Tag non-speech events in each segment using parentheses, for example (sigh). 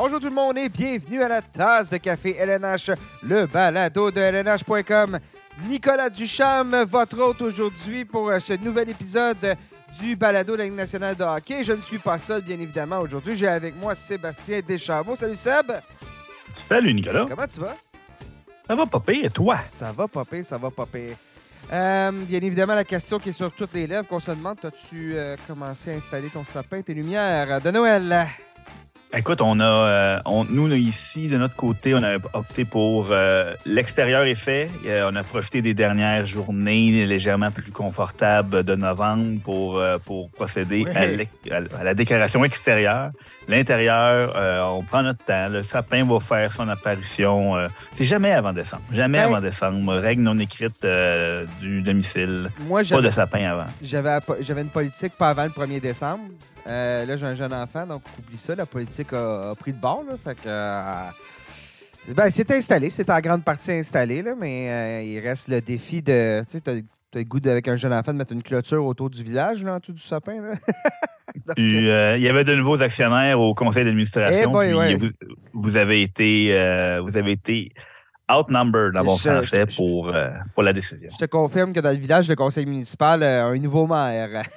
Bonjour tout le monde et bienvenue à la tasse de café LNH, le balado de LNH.com. Nicolas Ducham, votre hôte aujourd'hui pour euh, ce nouvel épisode du balado de la Ligue nationale de hockey. Je ne suis pas seul, bien évidemment, aujourd'hui. J'ai avec moi Sébastien Deschambault. Salut Seb! Salut Nicolas. Comment tu vas? Ça va pas pire, et toi? Ça va pas pire, ça va pas pire. Euh, bien évidemment, la question qui est sur toutes les lèvres qu'on se demande, as-tu euh, commencé à installer ton sapin, tes lumières de Noël? Écoute, on a, euh, on- nous, ici, de notre côté, on a opté pour euh, l'extérieur est fait. Euh, on a profité des dernières journées légèrement plus confortables de novembre pour, euh, pour procéder à, à la décoration extérieure. L'intérieur, euh, on prend notre temps. Le sapin va faire son apparition. euh, C'est jamais avant décembre. Jamais Ben- avant décembre. Règle non écrite du domicile. Moi, Pas de sapin avant. J'avais, j'avais une politique pas avant le 1er décembre. Euh, là, j'ai un jeune enfant, donc oublie ça. La politique a, a pris le bord. Là, fait que, euh, ben, c'est installé. C'est en grande partie installé, là, mais euh, il reste le défi de. Tu sais, t'as, t'as le goût, de- avec un jeune enfant, de mettre une clôture autour du village, là, en dessous du sapin. Là. (laughs) Donc, il y avait de nouveaux actionnaires au conseil d'administration. Eh puis ouais. vous, vous avez été, vous avez été outnumbered en bon français je- pour, euh, pour la décision. Je te confirme que dans le village, le conseil municipal a un nouveau maire. (laughs)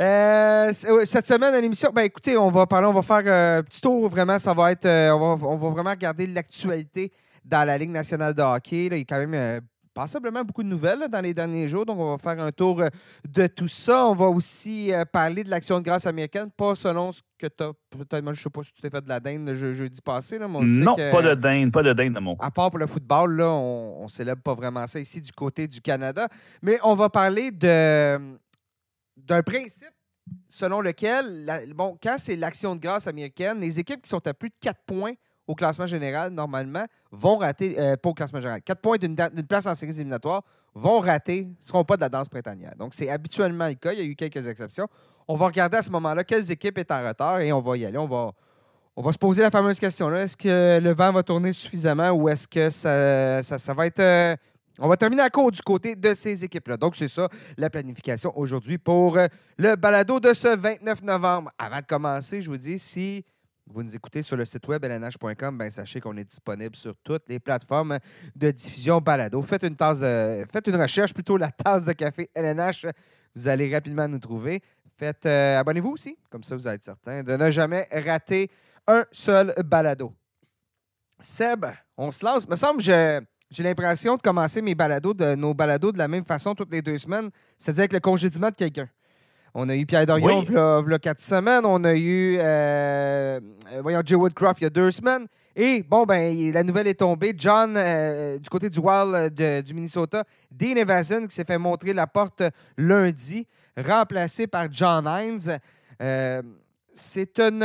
Euh, cette semaine à l'émission, ben écoutez, on va parler, on va faire euh, un petit tour vraiment. Ça va être, euh, on, va, on va vraiment regarder l'actualité dans la Ligue nationale de hockey. là. il y a quand même passablement beaucoup de nouvelles là, dans les derniers jours, donc on va faire un tour de tout ça. On va aussi euh, parler de l'action de grâce américaine, pas selon ce que tu as. Peut-être, moi, je sais pas si tu t'es fait de la dinde le jeu- jeudi passé, là, mais on sait Non, que- pas de dinde, pas de dinde de mon à part pour le football, là, on ne célèbre pas vraiment ça ici du côté du Canada. Mais on va parler de, d'un principe selon lequel, bon, quand c'est l'action de grâce américaine, les équipes qui sont à plus de 4 points au classement général, normalement, vont rater, euh, pas au classement général, 4 points d'une, place en séries éliminatoires, vont rater, ne seront pas de la danse printanière. Donc, c'est habituellement le cas. Il y a eu quelques exceptions. On va regarder à ce moment-là quelles équipes est en retard et on va y aller. On va, se poser la fameuse question-là. Est-ce que le vent va tourner suffisamment ou est-ce que ça, ça, ça va être. euh, on va terminer à court du côté de ces équipes-là. Donc, c'est ça la planification aujourd'hui pour euh, le balado de ce 29 novembre. Avant de commencer, je vous dis, si vous nous écoutez sur le site web lnh.com, ben sachez qu'on est disponible sur toutes les plateformes de diffusion balado. Faites une tasse de, faites une recherche plutôt la tasse de café LNH. Vous allez rapidement nous trouver. Faites, euh, abonnez-vous aussi, comme ça vous être certain de ne jamais rater un seul balado. Seb, on se lance. Me semble que je- j'ai l'impression de commencer mes balados, de, nos balados de la même façon toutes les deux semaines, c'est-à-dire avec le congédiement de quelqu'un. On a eu Pierre Dorion Oui. v'là, v'là quatre semaines. On a eu euh, euh, voyons, Jay Woodcroft il y a deux semaines. Et bon, ben, la nouvelle est tombée. John, euh, du côté du Wild de- du Minnesota, Dean Evason, qui s'est fait montrer la porte lundi, remplacé par John Hines. Euh, c'est une.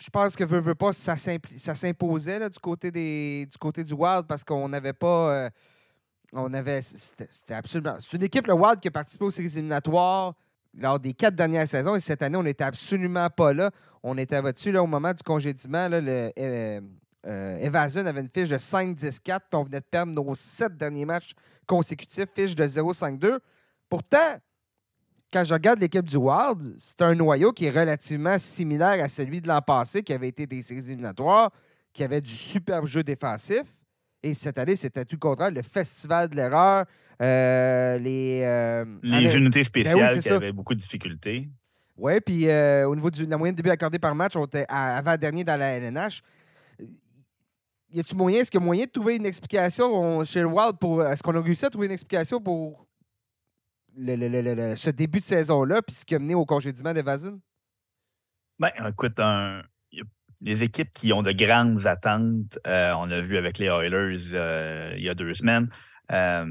Je pense que veut, veut pas, ça s'imposait du, côté du côté du Wild parce qu'on n'avait pas. euh, on avait. C'était absolument. C'est une équipe, le Wild, qui a participé aux séries éliminatoires lors des quatre dernières saisons. Et cette année, on n'était absolument pas là. On était là-dessus là, au moment du congédiement. Là, le, euh, euh, Evason avait une fiche de 5-10-4. puis On venait de perdre nos sept derniers matchs consécutifs, fiche de 0-5-2. Pourtant, quand je regarde l'équipe du Wild, c'est un noyau qui est relativement similaire à celui de l'an passé, qui avait été des séries éliminatoires, qui avait du superbe jeu défensif. Et cette année, c'était tout le contraire, le festival de l'erreur, euh, les... euh, Les unités Ben spéciales oui, qui ça. avaient beaucoup de difficultés. oui, puis euh, au niveau de la moyenne de buts accordés par match, on était avant-dernier dans la LNH. Y a-tu moyen, est-ce qu'il y a moyen de trouver une explication on- chez le Wild pour. Est-ce qu'on a réussi à trouver une explication pour le- le- ce début de saison-là, puis ce qui a mené au congédiement d'Evason? Ben, écoute, un- les équipes qui ont de grandes attentes, euh, on a vu avec les Oilers euh, il y a deux semaines, euh,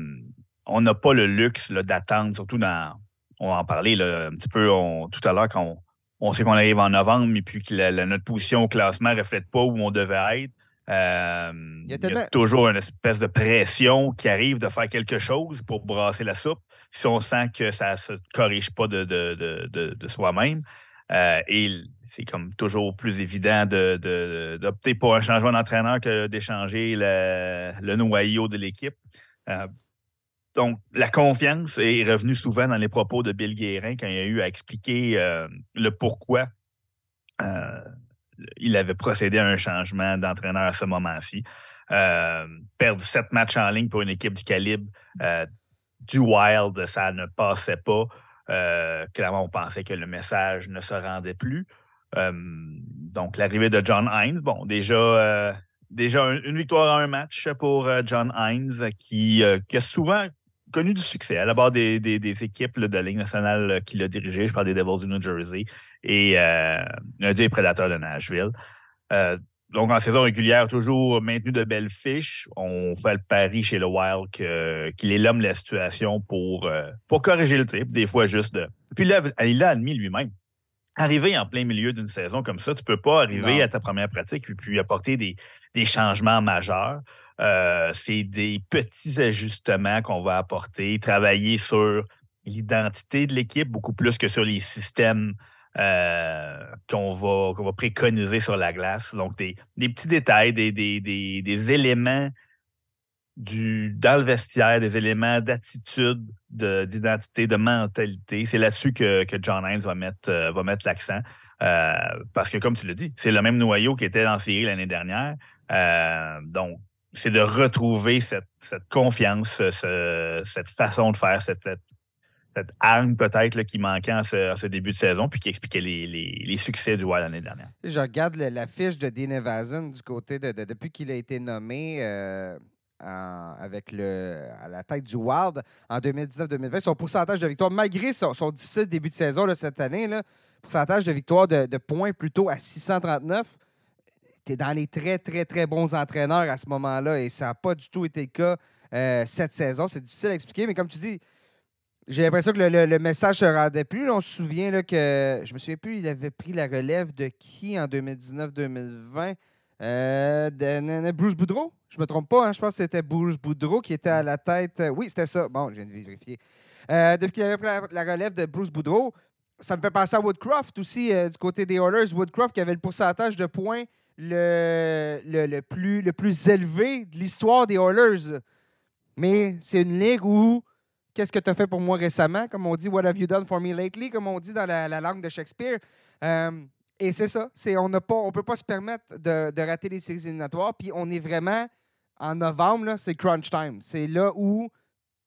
on n'a pas le luxe d'attendre, surtout dans. On va en parler là, un petit peu on- tout à l'heure quand on, sait qu'on arrive en novembre, et puis que notre position au classement ne reflète pas où on devait être. Euh, Il y il a y, a toujours une espèce de pression qui arrive de faire quelque chose pour brasser la soupe si on sent que ça ne se corrige pas de, de, de, de- de soi-même. Euh, et c'est comme toujours plus évident de- de- d'opter pour un changement d'entraîneur que d'échanger le, le noyau de l'équipe. Euh, donc, la confiance est revenue souvent dans les propos de Bill Guérin quand il a eu à expliquer euh, le pourquoi il avait procédé à un changement d'entraîneur à ce moment-ci. perdre sept matchs en ligne pour une équipe du calibre du Wild, ça ne passait pas. clairement, on pensait que le message ne se rendait plus. donc, l'arrivée de John Hines, bon, déjà, déjà une victoire à un match pour John Hines qui, qui, a souvent connu du succès à la barre des, équipes de la Ligue nationale qu'il a dirigé. Je parle des Devils du New Jersey et euh, des prédateurs de Nashville. Euh, donc, en saison régulière, toujours maintenu de belles fiches. On fait le pari chez le Wild qu'il l'homme de la situation pour, euh, pour corriger le trip, des fois juste de. Puis là, il l'a admis lui-même. Arriver en plein milieu d'une saison comme ça, tu ne peux pas arriver à ta première pratique et puis apporter des, des changements majeurs. Euh, c'est des petits ajustements qu'on va apporter, travailler sur l'identité de l'équipe beaucoup plus que sur les systèmes euh, qu'on va, va, préconiser sur la glace. Donc, des, petits détails, des, des, éléments du, dans le vestiaire, des éléments d'attitude, d'identité, de, mentalité. C'est là-dessus que, John Hines va mettre, euh, va mettre l'accent. parce que, comme tu l'as dit, c'est le même noyau qui était en série l'année dernière. donc, c'est de retrouver cette, confiance, cette façon de faire, cette, cette arme peut-être qui manquait en ce, début de saison, puis qui expliquait les, succès du Wild l'année dernière. Je regarde la fiche de Dean Evason du côté de, depuis qu'il a été nommé euh, avec le, à la tête du Wild en 2019-2020. Son pourcentage de victoire, malgré son, difficile début de saison cette année, là, pourcentage de victoire de, points plutôt à 639 dans les très, très, très bons entraîneurs à ce moment-là et ça n'a pas du tout été le cas euh, cette saison. C'est difficile à expliquer, mais comme tu dis, j'ai l'impression que le, message se rendait plus. on se souvient là, que, je me souviens plus, il avait pris la relève de qui en 2019-2020 euh, Bruce Boudreau, je me trompe pas, hein? je pense que c'était Bruce Boudreau qui était à la tête. Oui, c'était ça. Bon, je viens de vérifier. Euh, depuis qu'il avait pris la, relève de Bruce Boudreau, ça me fait penser à Woodcroft aussi, du côté des Oilers. Woodcroft qui avait le pourcentage de points le, le, plus, le plus élevé de l'histoire des Oilers. Mais c'est une ligue où qu'est-ce que tu as fait pour moi récemment, comme on dit, What have you done for me lately, comme on dit dans la, langue de Shakespeare. Et c'est ça. C'est, on ne peut pas se permettre de, rater les séries éliminatoires. Puis on est vraiment en novembre, c'est crunch time. C'est là où,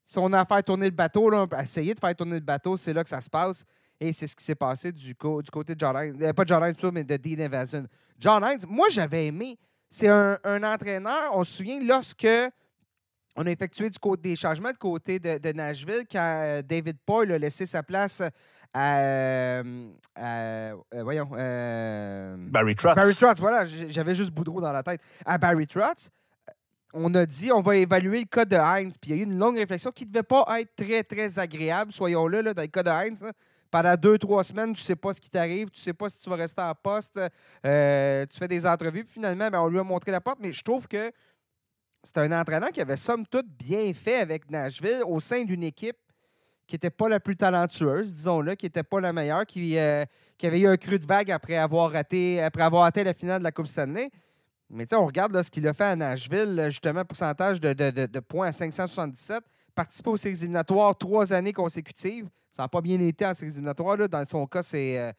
si on a à faire tourner le bateau, là, essayer de faire tourner le bateau, c'est là que ça se passe. Et c'est ce qui s'est passé du, côté de John Hines. Euh, pas de John Hines, mais de Dean Evason. John Hines, moi, j'avais aimé. C'est un, entraîneur, on se souvient, lorsque on a effectué du des changements de côté de, Nashville, quand euh, David Paul a laissé sa place à, euh, voyons, Barry Trotz. Barry Trotz, voilà, j'avais juste Boudreau dans la tête. À Barry Trotz, on a dit on va évaluer le cas de Heinz. Puis il y a eu une longue réflexion qui ne devait pas être très, très agréable, soyons-le, là, dans le cas de Heinz pendant deux, trois semaines, tu ne sais pas ce qui t'arrive, tu ne sais pas si tu vas rester en poste, euh, tu fais des entrevues, finalement, ben, on lui a montré la porte, mais je trouve que c'est un entraîneur qui avait somme toute bien fait avec Nashville au sein d'une équipe qui n'était pas la plus talentueuse, disons-le, qui n'était pas la meilleure, qui, euh, qui, avait eu un cru de vague après avoir raté, après avoir atteint la finale de la Coupe Stanley. Mais on regarde ce qu'il a fait à Nashville, justement, pourcentage de, de, de points à 577 participé aux séries éliminatoires trois années consécutives. Ça n'a pas bien été en séries éliminatoires. Là. Dans son cas, c'est, euh,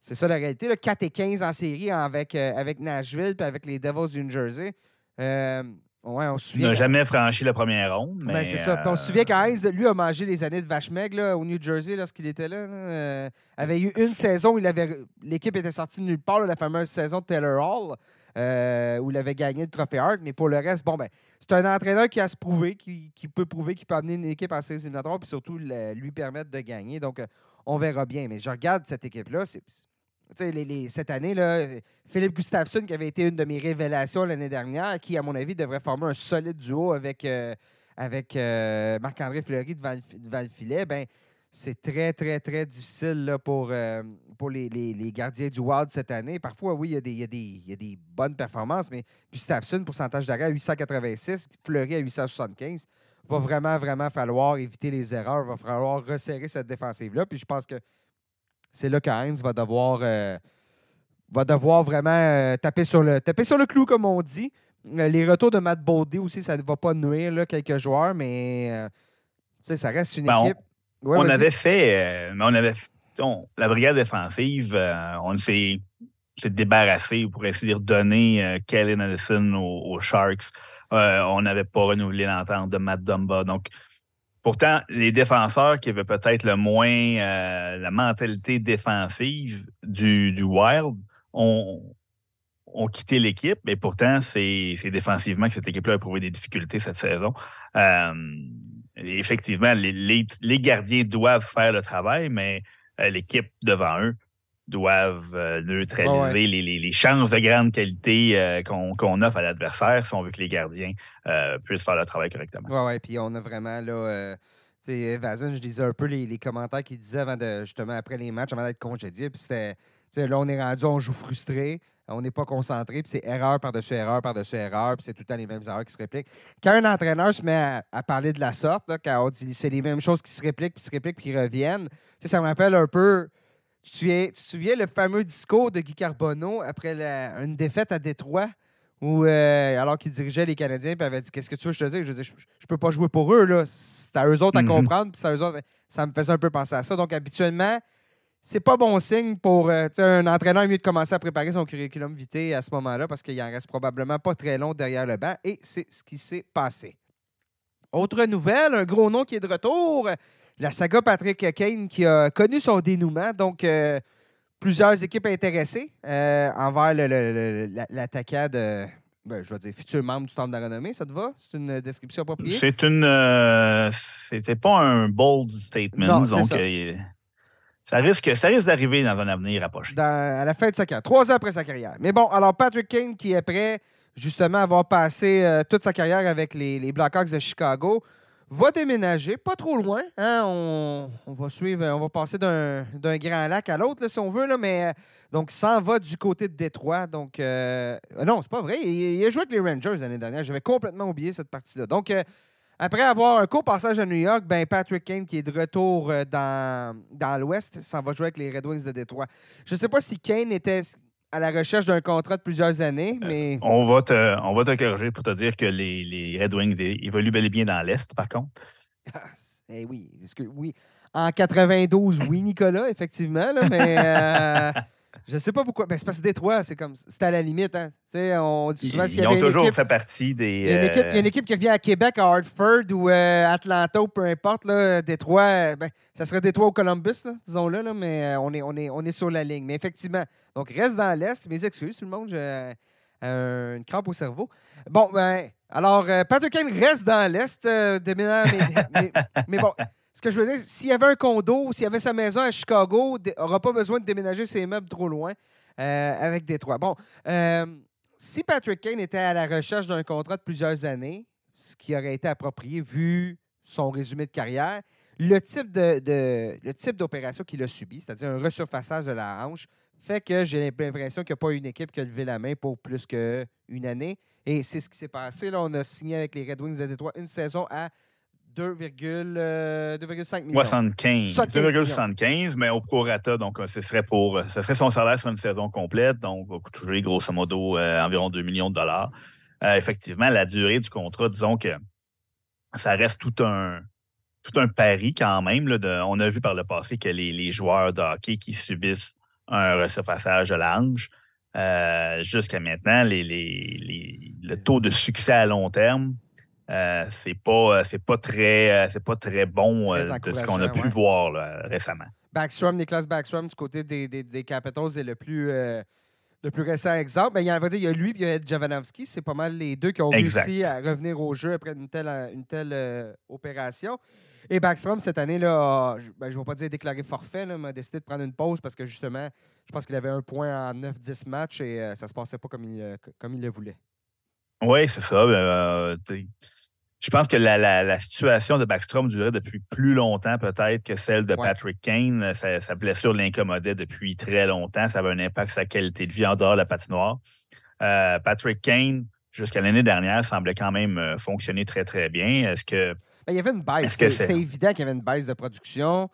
ça la réalité. Là. 4 et 15 en série avec, euh, avec Nashville et avec les Devils du New Jersey. Euh, ouais, on se souvient. Il n'a jamais franchi la première ronde. Ben, mais c'est ça. on se souvient qu'Heinz, lui, a mangé les années de vache maigre au New Jersey lorsqu'il était là. là. avait eu une saison où il avait... l'équipe était sortie de nulle part, la fameuse saison de Taylor Hall. où il avait gagné le trophée Hart. Mais pour le reste, bon, ben, c'est un entraîneur qui a se prouver, qui, peut prouver qu'il peut amener une équipe en séries éliminatoires, puis surtout lui permettre de gagner. Donc, euh, on verra bien. Mais je regarde cette équipe-là. Cette année, là, Philippe Gustafsson, qui avait été une de mes révélations l'année dernière, qui, à mon avis, devrait former un solide duo avec, euh, avec euh, Marc-André Fleury devant, le filet, ben, c'est très, très, très difficile pour, euh, pour les, gardiens du Wild cette année. Parfois, oui, il y, a des, bonnes performances, mais Gustafsson, pourcentage d'arrêt à 886, Fleury à 875. Va vraiment, vraiment falloir éviter les erreurs. Va falloir resserrer cette défensive-là. Puis je pense que c'est là qu'Heinz va devoir, euh, va devoir vraiment euh, taper, sur le, taper sur le clou, comme on dit. Les retours de Matt Baudet aussi, ça ne va pas nuire là, quelques joueurs, mais ça reste une ben, équipe on avait fait, euh, on avait la brigade défensive, euh, on s'est s'est débarrassé, pour ainsi dire, donner euh, Kelly Nelson aux, Sharks. Euh, on n'avait pas renouvelé l'entente de Matt Dumba. Donc, pourtant, les défenseurs qui avaient peut-être le moins euh, la mentalité défensive du, du Wild ont, ont quitté l'équipe, mais pourtant, c'est défensivement que cette équipe-là a éprouvé des difficultés cette saison. effectivement, les, les, gardiens doivent faire le travail, mais l'équipe devant eux doivent euh, neutraliser les, chances de grande qualité euh, qu'on offre à l'adversaire si on veut que les gardiens euh, puissent faire leur travail correctement. Oui, oui, puis on a vraiment là. sais, Vazin, je disais un peu les, commentaires qu'il disait avant de, justement après les matchs, avant d'être congédié. Puis c'était. Là, on est rendu, on joue frustré, on n'est pas concentré, puis c'est erreur par-dessus erreur par-dessus erreur, puis c'est tout le temps les mêmes erreurs qui se répliquent. Quand un entraîneur se met à, parler de la sorte, là, quand on dit c'est les mêmes choses qui se répliquent, puis se répliquent, puis qui reviennent, ça me rappelle un peu tu, te souviens le fameux discours de Guy Carbonneau après une défaite à Détroit? Où, euh, alors qu'il dirigeait les Canadiens, puis avait dit Qu'est-ce que tu veux que je te dise? Je dis Je, peux pas jouer pour eux, là. C'est à eux autres à mm-hmm. comprendre, puis eux autres. Ça me faisait un peu penser à ça. Donc, habituellement, c'est pas bon signe pour euh, un entraîneur mieux de commencer à préparer son curriculum vitae à ce moment-là, parce qu'il en reste probablement pas très long derrière le banc, et c'est ce qui s'est passé. Autre nouvelle, un gros nom qui est de retour la saga Patrick Kane qui a connu son dénouement. Donc, euh, plusieurs équipes intéressées euh, envers l'attaquant de. Ben, je vais dire futur membre du Temple de la Renommée, ça te va? C'est une description appropriée? C'est une. Euh, c'était pas un bold statement. donc, ça. risque, ça risque d'arriver dans un avenir approché. à la fin de sa carrière, trois ans après sa carrière. Mais bon, alors Patrick Kane qui est prêt justement à avoir passé toute sa carrière avec les, les Blackhawks de Chicago va déménager, pas trop loin. Hein? On, va on va passer d'un grand lac à l'autre, si on veut, là, mais euh, donc s'en va du côté de Détroit. Donc, euh, non, c'est pas vrai. Il, a joué avec les Rangers l'année dernière. J'avais complètement oublié cette partie-là. Donc, euh, après avoir un court passage à New York, ben Patrick Kane, qui est de retour dans, dans l'Ouest, s'en va jouer avec les Red Wings de Détroit. Je ne sais pas si Kane était à la recherche d'un contrat de plusieurs années, euh, mais... on, va te, on va te corriger pour te dire que les, les Red Wings évoluent bel et bien dans l'Est, par contre. (laughs) Ah, eh oui, que, oui. En 92, oui, Nicolas, effectivement, mais... (laughs) Euh, je sais pas pourquoi. Ben, c'est parce que Détroit, c'est comme. C'est à la limite. Hein. on dit souvent s'il y avait. Ils ont toujours fait partie des. Il y, a une équipe, qui vient à Québec, à Hartford ou euh, Atlanta ou peu importe. Là, Détroit, ben, ça serait Détroit ou Columbus, disons-le, là, mais euh, on, est, on, est, on est sur la ligne. Mais effectivement, donc reste dans l'Est. Mes excuses, tout le monde. J'ai euh, une crampe au cerveau. Bon, ben, alors, Patrick Kane reste dans l'Est. mais, mais bon ce que je veux dire, s'il y avait un condo s'il y avait sa maison à Chicago, il n'aura pas besoin de déménager ses meubles trop loin euh, avec Détroit. Bon, euh, si Patrick Kane était à la recherche d'un contrat de plusieurs années, ce qui aurait été approprié vu son résumé de carrière, le type de, le type d'opération qu'il a subi, c'est-à-dire un resurfaçage de la hanche, fait que j'ai l'impression qu'il n'y a pas une équipe qui a levé la main pour plus qu'une année. Et c'est ce qui s'est passé. Là, on a signé avec les Red Wings de Détroit une saison à 2,5 euh, millions. 75. 2,75, mais au prorata, donc ce serait pour ce serait son salaire sur une saison complète, donc va coûter grosso modo euh, environ 2 millions de dollars. Euh, effectivement, la durée du contrat, disons que ça reste tout un tout un pari quand même. on a vu par le passé que les, joueurs de hockey qui subissent un resurfaçage de l'ange, jusqu'à maintenant, le taux de succès à long terme euh, c'est pas euh, c'est pas très euh, c'est pas très bon de ce qu'on a pu voir récemment. Backstrom, Niklas Backstrom du côté des, des, Capitals est le plus le plus récent exemple. Ben, il, y a, il y a lui et il y a Javanovski. C'est pas mal les deux qui ont réussi à revenir au jeu après une telle, une telle opération. Et Backstrom, cette année, là, ben, je ne vais pas dire déclaré forfait, mais a décidé de prendre une pause parce que justement, je pense qu'il avait un point en 9-10 matchs et ça ne se passait pas comme il, comme il le voulait. Oui, c'est ça. Je pense que la, situation de Backstrom durait depuis plus longtemps peut-être que celle de Patrick Kane. Sa, blessure l'incommodait depuis très longtemps. Ça avait un impact sur sa qualité de vie en dehors de la patinoire. Euh, Patrick Kane, jusqu'à l'année dernière, semblait quand même euh, fonctionner très, très bien. Est-ce que. Ben, il y avait une baisse. C'était évident qu'il y avait une baisse de production.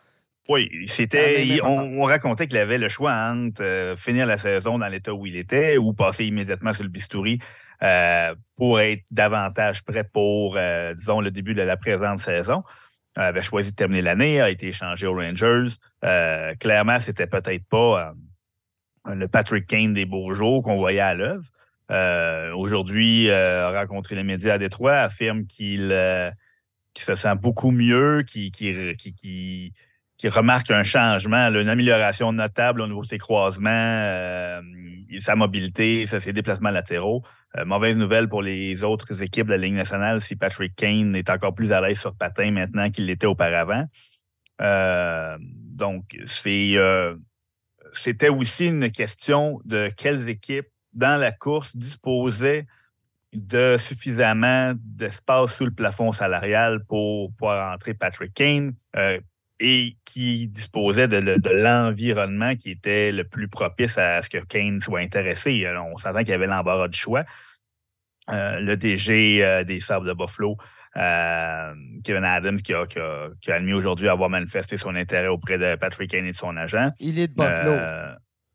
Oui, c'était. On, racontait qu'il avait le choix entre euh, finir la saison dans l'état où il était ou passer immédiatement sur le bistouri euh, pour être davantage prêt pour, euh, disons, le début de la présente saison. Il avait choisi de terminer l'année, a été échangé aux Rangers. clairement, c'était peut-être pas le Patrick Kane des beaux jours qu'on voyait à l'œuvre. Aujourd'hui, a rencontré les médias à Détroit, affirme qu'il se sent beaucoup mieux, qu'il qui, remarque un changement, une amélioration notable au niveau de ses croisements, sa mobilité, ses déplacements latéraux. Mauvaise nouvelle pour les autres équipes de la Ligue nationale si Patrick Kane est encore plus à l'aise sur patin maintenant qu'il l'était auparavant. donc, c'est c'était aussi une question de quelles équipes dans la course disposaient de suffisamment d'espace sous le plafond salarial pour pouvoir entrer Patrick Kane euh, et qui disposait de, l'environnement qui était le plus propice à ce que Kane soit intéressé. on s'entend qu'il y avait l'embarras du choix. Euh, le DG euh, des Sables de Buffalo euh, Kevin Adams qui a, admis aujourd'hui avoir manifesté son intérêt auprès de Patrick Kane et de son agent. Il est de Buffalo. Euh,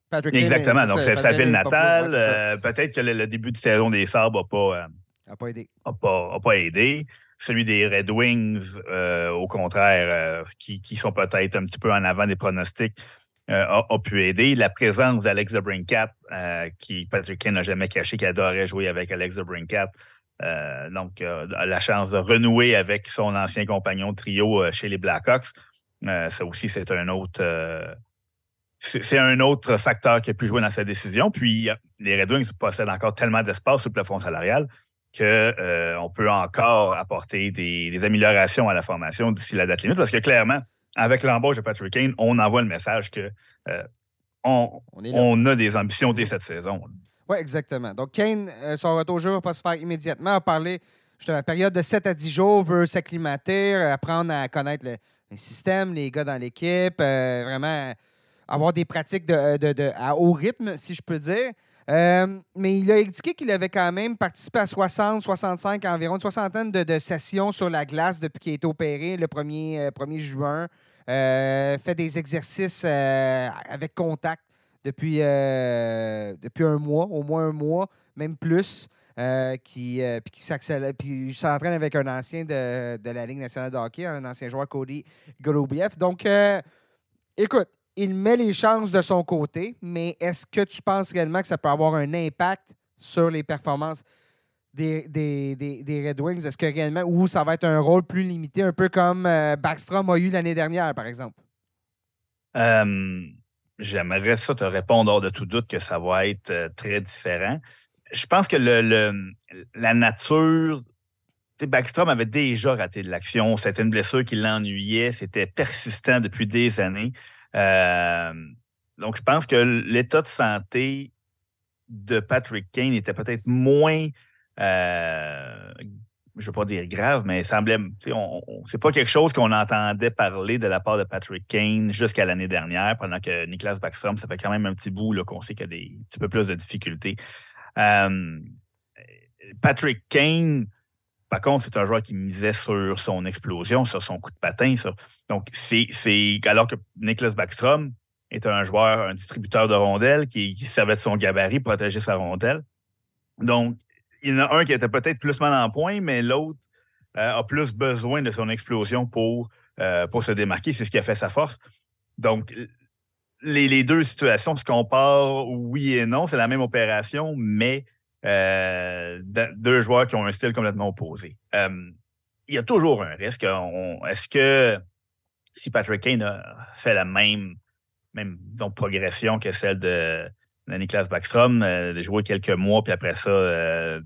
Patrick exactement. Donc, c'est sa ville natale. Euh, peut-être que le, début de saison des Sabres n'a pas, pas, aidé. pas, aidé. Celui des Red Wings, au contraire, qui, sont peut-être un petit peu en avant des pronostics, a, pu aider. La présence d'Alex de Brincat, qui Patrick Kane n'a jamais caché qu'il adorait jouer avec Alex de Brincat, euh, donc, euh, la chance de renouer avec son ancien compagnon trio euh, chez les Blackhawks. ça aussi, c'est un autre. c'est un autre facteur qui a pu jouer dans sa décision. Puis, les Red Wings possèdent encore tellement d'espace sur le plafond salarial qu'on peut encore apporter des, améliorations à la formation d'ici la date limite. Parce que clairement, avec l'embauche de Patrick Kane, on envoie le message que on, on, a des ambitions dès cette saison. Oui, exactement. Donc, Kane, euh, son retour au jeu ne va pas se faire immédiatement. A parlé de la période de 7 à 10 jours, veut s'acclimater, euh, apprendre à connaître le, système, les gars dans l'équipe, euh, vraiment avoir des pratiques de, à haut rythme, si je peux dire. Mais il a indiqué qu'il avait quand même participé à 60, 65, environ une soixantaine de, sessions sur la glace depuis qu'il a été opéré le 1er, 1er juin. fait des exercices avec contact depuis, euh, depuis un mois, au moins un mois, même plus, euh, qui, euh, puis qui s'entraîne avec un ancien de, la Ligue nationale de hockey, un ancien joueur Cody Golubiev. Donc, écoute, il met les chances de son côté, mais est-ce que tu penses réellement que ça peut avoir un impact sur les performances des, des, Red Wings? Est-ce que réellement, ou ça va être un rôle plus limité, un peu comme Backstrom a eu l'année dernière, par exemple? J'aimerais ça te répondre hors de tout doute que ça va être euh, très différent. Je pense que le, la nature. Backstrom avait déjà raté de l'action. C'était une blessure qui l'ennuyait. C'était persistant depuis des années. Euh, donc, je pense que l'état de santé de Patrick Kane était peut-être moins euh, je ne veux pas dire grave, mais il semblait. C'est pas quelque chose qu'on entendait parler de la part de Patrick Kane jusqu'à l'année dernière, pendant que Nicolas Backstrom, ça fait quand même un petit bout qu'on sait qu'il a des, un petit peu plus de difficultés. Euh, Patrick Kane, par contre, c'est un joueur qui misait sur son explosion, sur son coup de patin. Donc, c'est alors que Nicolas Backstrom est un joueur, un distributeur de rondelles qui, qui servait de son gabarit protéger sa rondelle. Donc, il y en a un qui était peut-être plus mal en point, mais l'autre euh, a plus besoin de son explosion pour, euh, pour se démarquer. C'est ce qui a fait sa force. Donc, les, deux situations se comparent oui et non. C'est la même opération, mais euh, deux joueurs qui ont un style complètement opposé. il y a toujours un risque. Est-ce que si Patrick Kane a fait la même, même progression que celle de, Niklas Backstrom, euh, de jouer quelques mois, puis après ça, euh,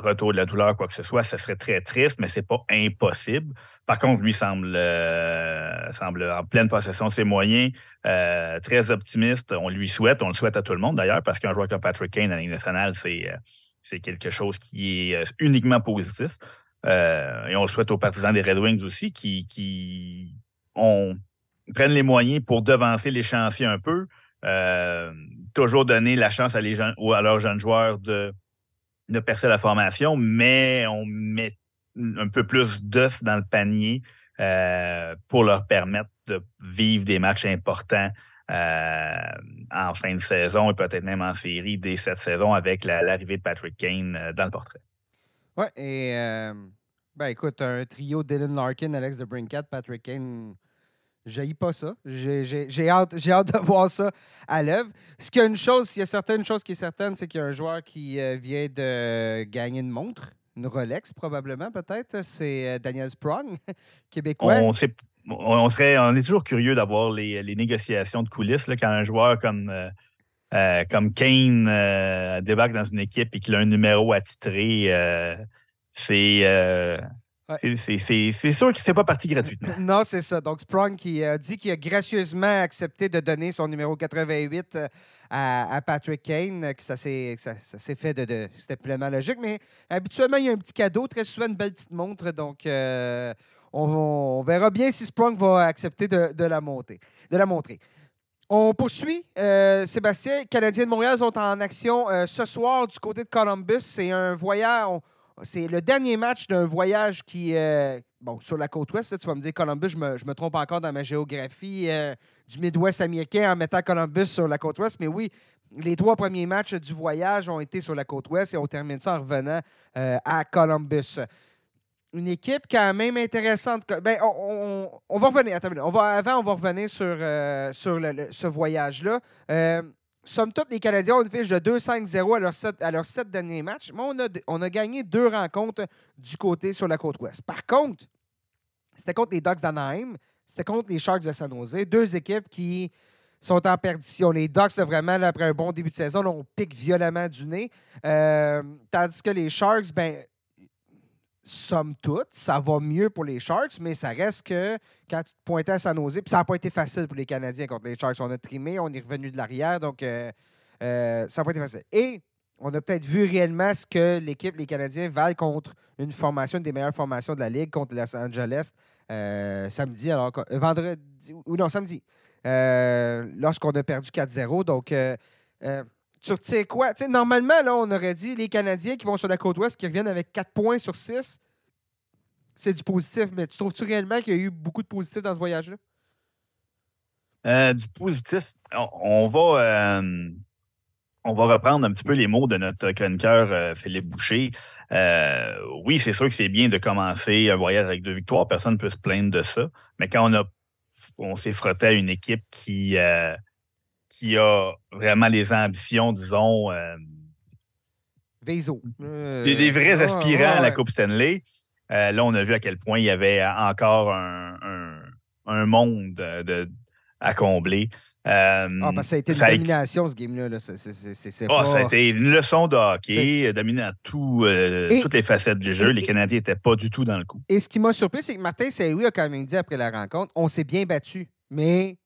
retour de la douleur, quoi que ce soit, ça serait très triste, mais c'est pas impossible. Par contre, lui semble, euh, semble en pleine possession de ses moyens, très optimiste. On lui souhaite, on le souhaite à tout le monde d'ailleurs, parce qu'un joueur comme Patrick Kane à la Ligue nationale, c'est, c'est quelque chose qui est uniquement positif. et on le souhaite aux partisans des Red Wings aussi, qui, qui prennent les moyens pour devancer l'échéancier un peu. Euh, toujours donner la chance à, les jeunes, ou à leurs jeunes joueurs de, de percer la formation, mais on met un peu plus d'œufs dans le panier euh, pour leur permettre de vivre des matchs importants euh, en fin de saison et peut-être même en série dès cette saison avec l'arrivée de Patrick Kane dans le portrait. Oui, et ben écoute, un trio Dylan Larkin, Alex de Brincat, Patrick Kane Je pas ça. J'ai hâte, hâte de (laughs) voir ça à l'œuvre. Ce qu'il y a une chose, il y a certaines choses qui est certaine, c'est qu'il y a un joueur qui euh, vient de gagner une montre, une Rolex probablement peut-être. C'est euh, Daniel Sprong, (laughs) québécois. On, serait, on est toujours curieux d'avoir les, négociations de coulisses quand un joueur comme, euh, comme Kane débarque dans une équipe et qu'il a un numéro attitré. c'est c'est sûr que c'est pas parti gratuitement. (laughs) Non, c'est ça. Donc, Sprung qui a dit qu'il a gracieusement accepté de donner son numéro 88 euh, à, Patrick Kane, que ça s'est fait de. C'était pleinement logique, mais habituellement, il y a un petit cadeau, très souvent une belle petite montre. Donc, euh, on, verra bien si Sprung va accepter de, la monter, de la montrer. On poursuit. Euh, Sébastien, Canadiens de Montréal sont en action ce soir du côté de Columbus. C'est un voyage c'est le dernier match d'un voyage qui. Euh, sur la côte ouest, tu vas me dire Columbus, je me, trompe encore dans ma géographie euh, du Midwest américain en mettant Columbus sur la côte ouest, mais oui, les trois premiers matchs du voyage ont été sur la côte ouest et on termine ça en revenant euh, à Columbus. Une équipe quand même intéressante. Ben, on, va revenir. On va, avant, on va revenir sur, sur ce voyage-là somme toute, les Canadiens ont une fiche de 2-5-0 à leurs sept, à sept derniers matchs, mais on a, on a gagné deux rencontres du côté sur la côte ouest. Par contre, c'était contre les Ducks d'Anaheim, c'était contre les Sharks de San Jose, deux équipes qui sont en perdition. Les Ducks, vraiment, après un bon début de saison, on pique violemment du nez. Euh, tandis que les Sharks, ben, somme toute, ça va mieux pour les Sharks, mais ça reste que quand tu te pointais à San Jose, puis ça n'a pas été facile pour les Canadiens contre les Sharks. On a trimé, on est revenu de l'arrière, donc euh, euh, ça n'a pas été facile. Et on a peut-être vu réellement ce que l'équipe, les Canadiens, valent contre une formation, une des meilleures formations de la Ligue, contre Los Angeles, euh, samedi, alors vendredi, ou non, samedi, lorsqu'on a perdu 4-0. Donc, tu retires quoi? normalement, là, on aurait dit les Canadiens qui vont sur la côte ouest, qui reviennent avec 4 points sur 6, c'est du positif. Mais tu trouves-tu réellement qu'il y a eu beaucoup de positifs dans ce voyage-là? Euh, du positif, on, va. Euh, on va reprendre un petit peu les mots de notre chroniqueur euh, Philippe Boucher. oui, c'est sûr que c'est bien de commencer un voyage avec deux victoires. Personne ne peut se plaindre de ça. Mais quand on a on s'est frotté à une équipe qui, qui a vraiment les ambitions, disons. Euh, des, vrais euh, aspirants à la Coupe Stanley. Euh, là, on a vu à quel point il y avait encore un, monde de, à combler. ah, parce que ça a été une domination, ce game-là. Ah, ça a été une leçon de hockey, dominant tout, toutes les facettes du jeu. les Canadiens n'étaient pas du tout dans le coup. Et ce qui m'a surpris, c'est que Martin Saint-Louis a quand même dit après la rencontre on s'est bien battu, mais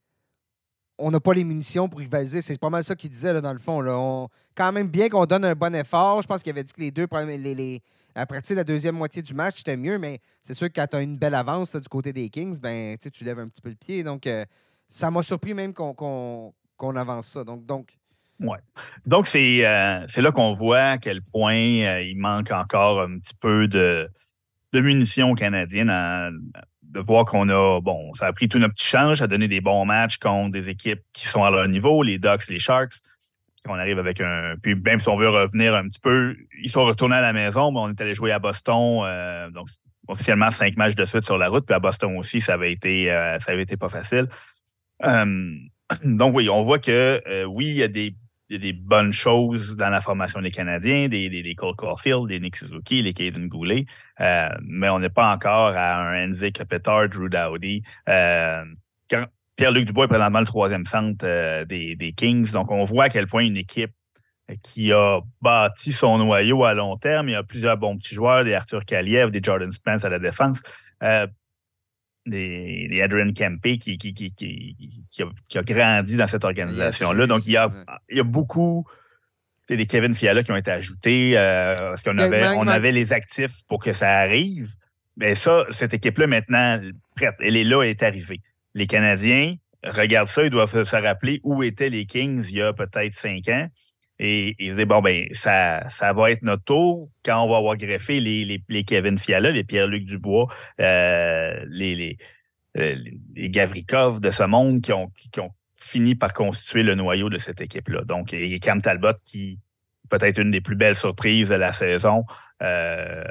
on n'a pas les munitions pour rivaliser. C'est pas mal ça qu'il disait, là, dans le fond. Quand même bien qu'on donne un bon effort. Je pense qu'il avait dit que les deux. Les, à partir la deuxième moitié du match, c'était mieux, mais c'est sûr que quand tu une belle avance du côté des Kings, ben, tu lèves un petit peu le pied. Donc, euh, ça m'a surpris même qu'on avance ça. Donc, donc Ouais. Donc, c'est euh, là qu'on voit à quel point euh, il manque encore un petit peu de, de munitions canadiennes de voir qu'on a, bon, ça a pris tout notre petit change, ça a donné des bons matchs contre des équipes qui sont à leur niveau, les Ducks, les Sharks. On arrive avec un. Puis même si on veut revenir un petit peu, ils sont retournés à la maison, mais on est allé jouer à Boston. Euh, donc, officiellement, cinq matchs de suite sur la route. Puis à Boston aussi, ça avait été, euh, ça avait été pas facile. Euh, donc, oui, on voit que oui, il y a des il y a des bonnes choses dans la formation des Canadiens, des, des, Cole Caulfield, des Nick Suzuki, les Caden Goulet, euh, mais on n'est pas encore à un Enzik Petard, Drew Dowdy. Euh, Pierre-Luc Dubois est présentement le troisième centre euh, des, des, Kings, donc on voit à quel point une équipe qui a bâti son noyau à long terme, il y a plusieurs bons petits joueurs, des Arthur Kaliev, des Jordan Spence à la défense des, Adrian Kempe qui, qui, qui, qui, a, grandi dans cette organisation-là. Donc, il y a, il y a beaucoup des Kevin Fiala qui ont été ajoutés euh, parce qu'on avait, on avait les actifs pour que ça arrive. Mais ça, cette équipe-là, maintenant, prête. Elle est là, elle est arrivée. Les Canadiens regardent ça, ils doivent se rappeler où étaient les Kings il y a peut-être cinq ans. Et ils disent, bon, ben, ça, ça va être notre tour quand on va avoir greffé les, les, Kevin Fiala, les Pierre-Luc Dubois, euh, les, les, euh, les Gavrikov de ce monde qui ont, qui, ont fini par constituer le noyau de cette équipe-là. Donc, et Cam Talbot qui, peut-être une des plus belles surprises de la saison. Euh,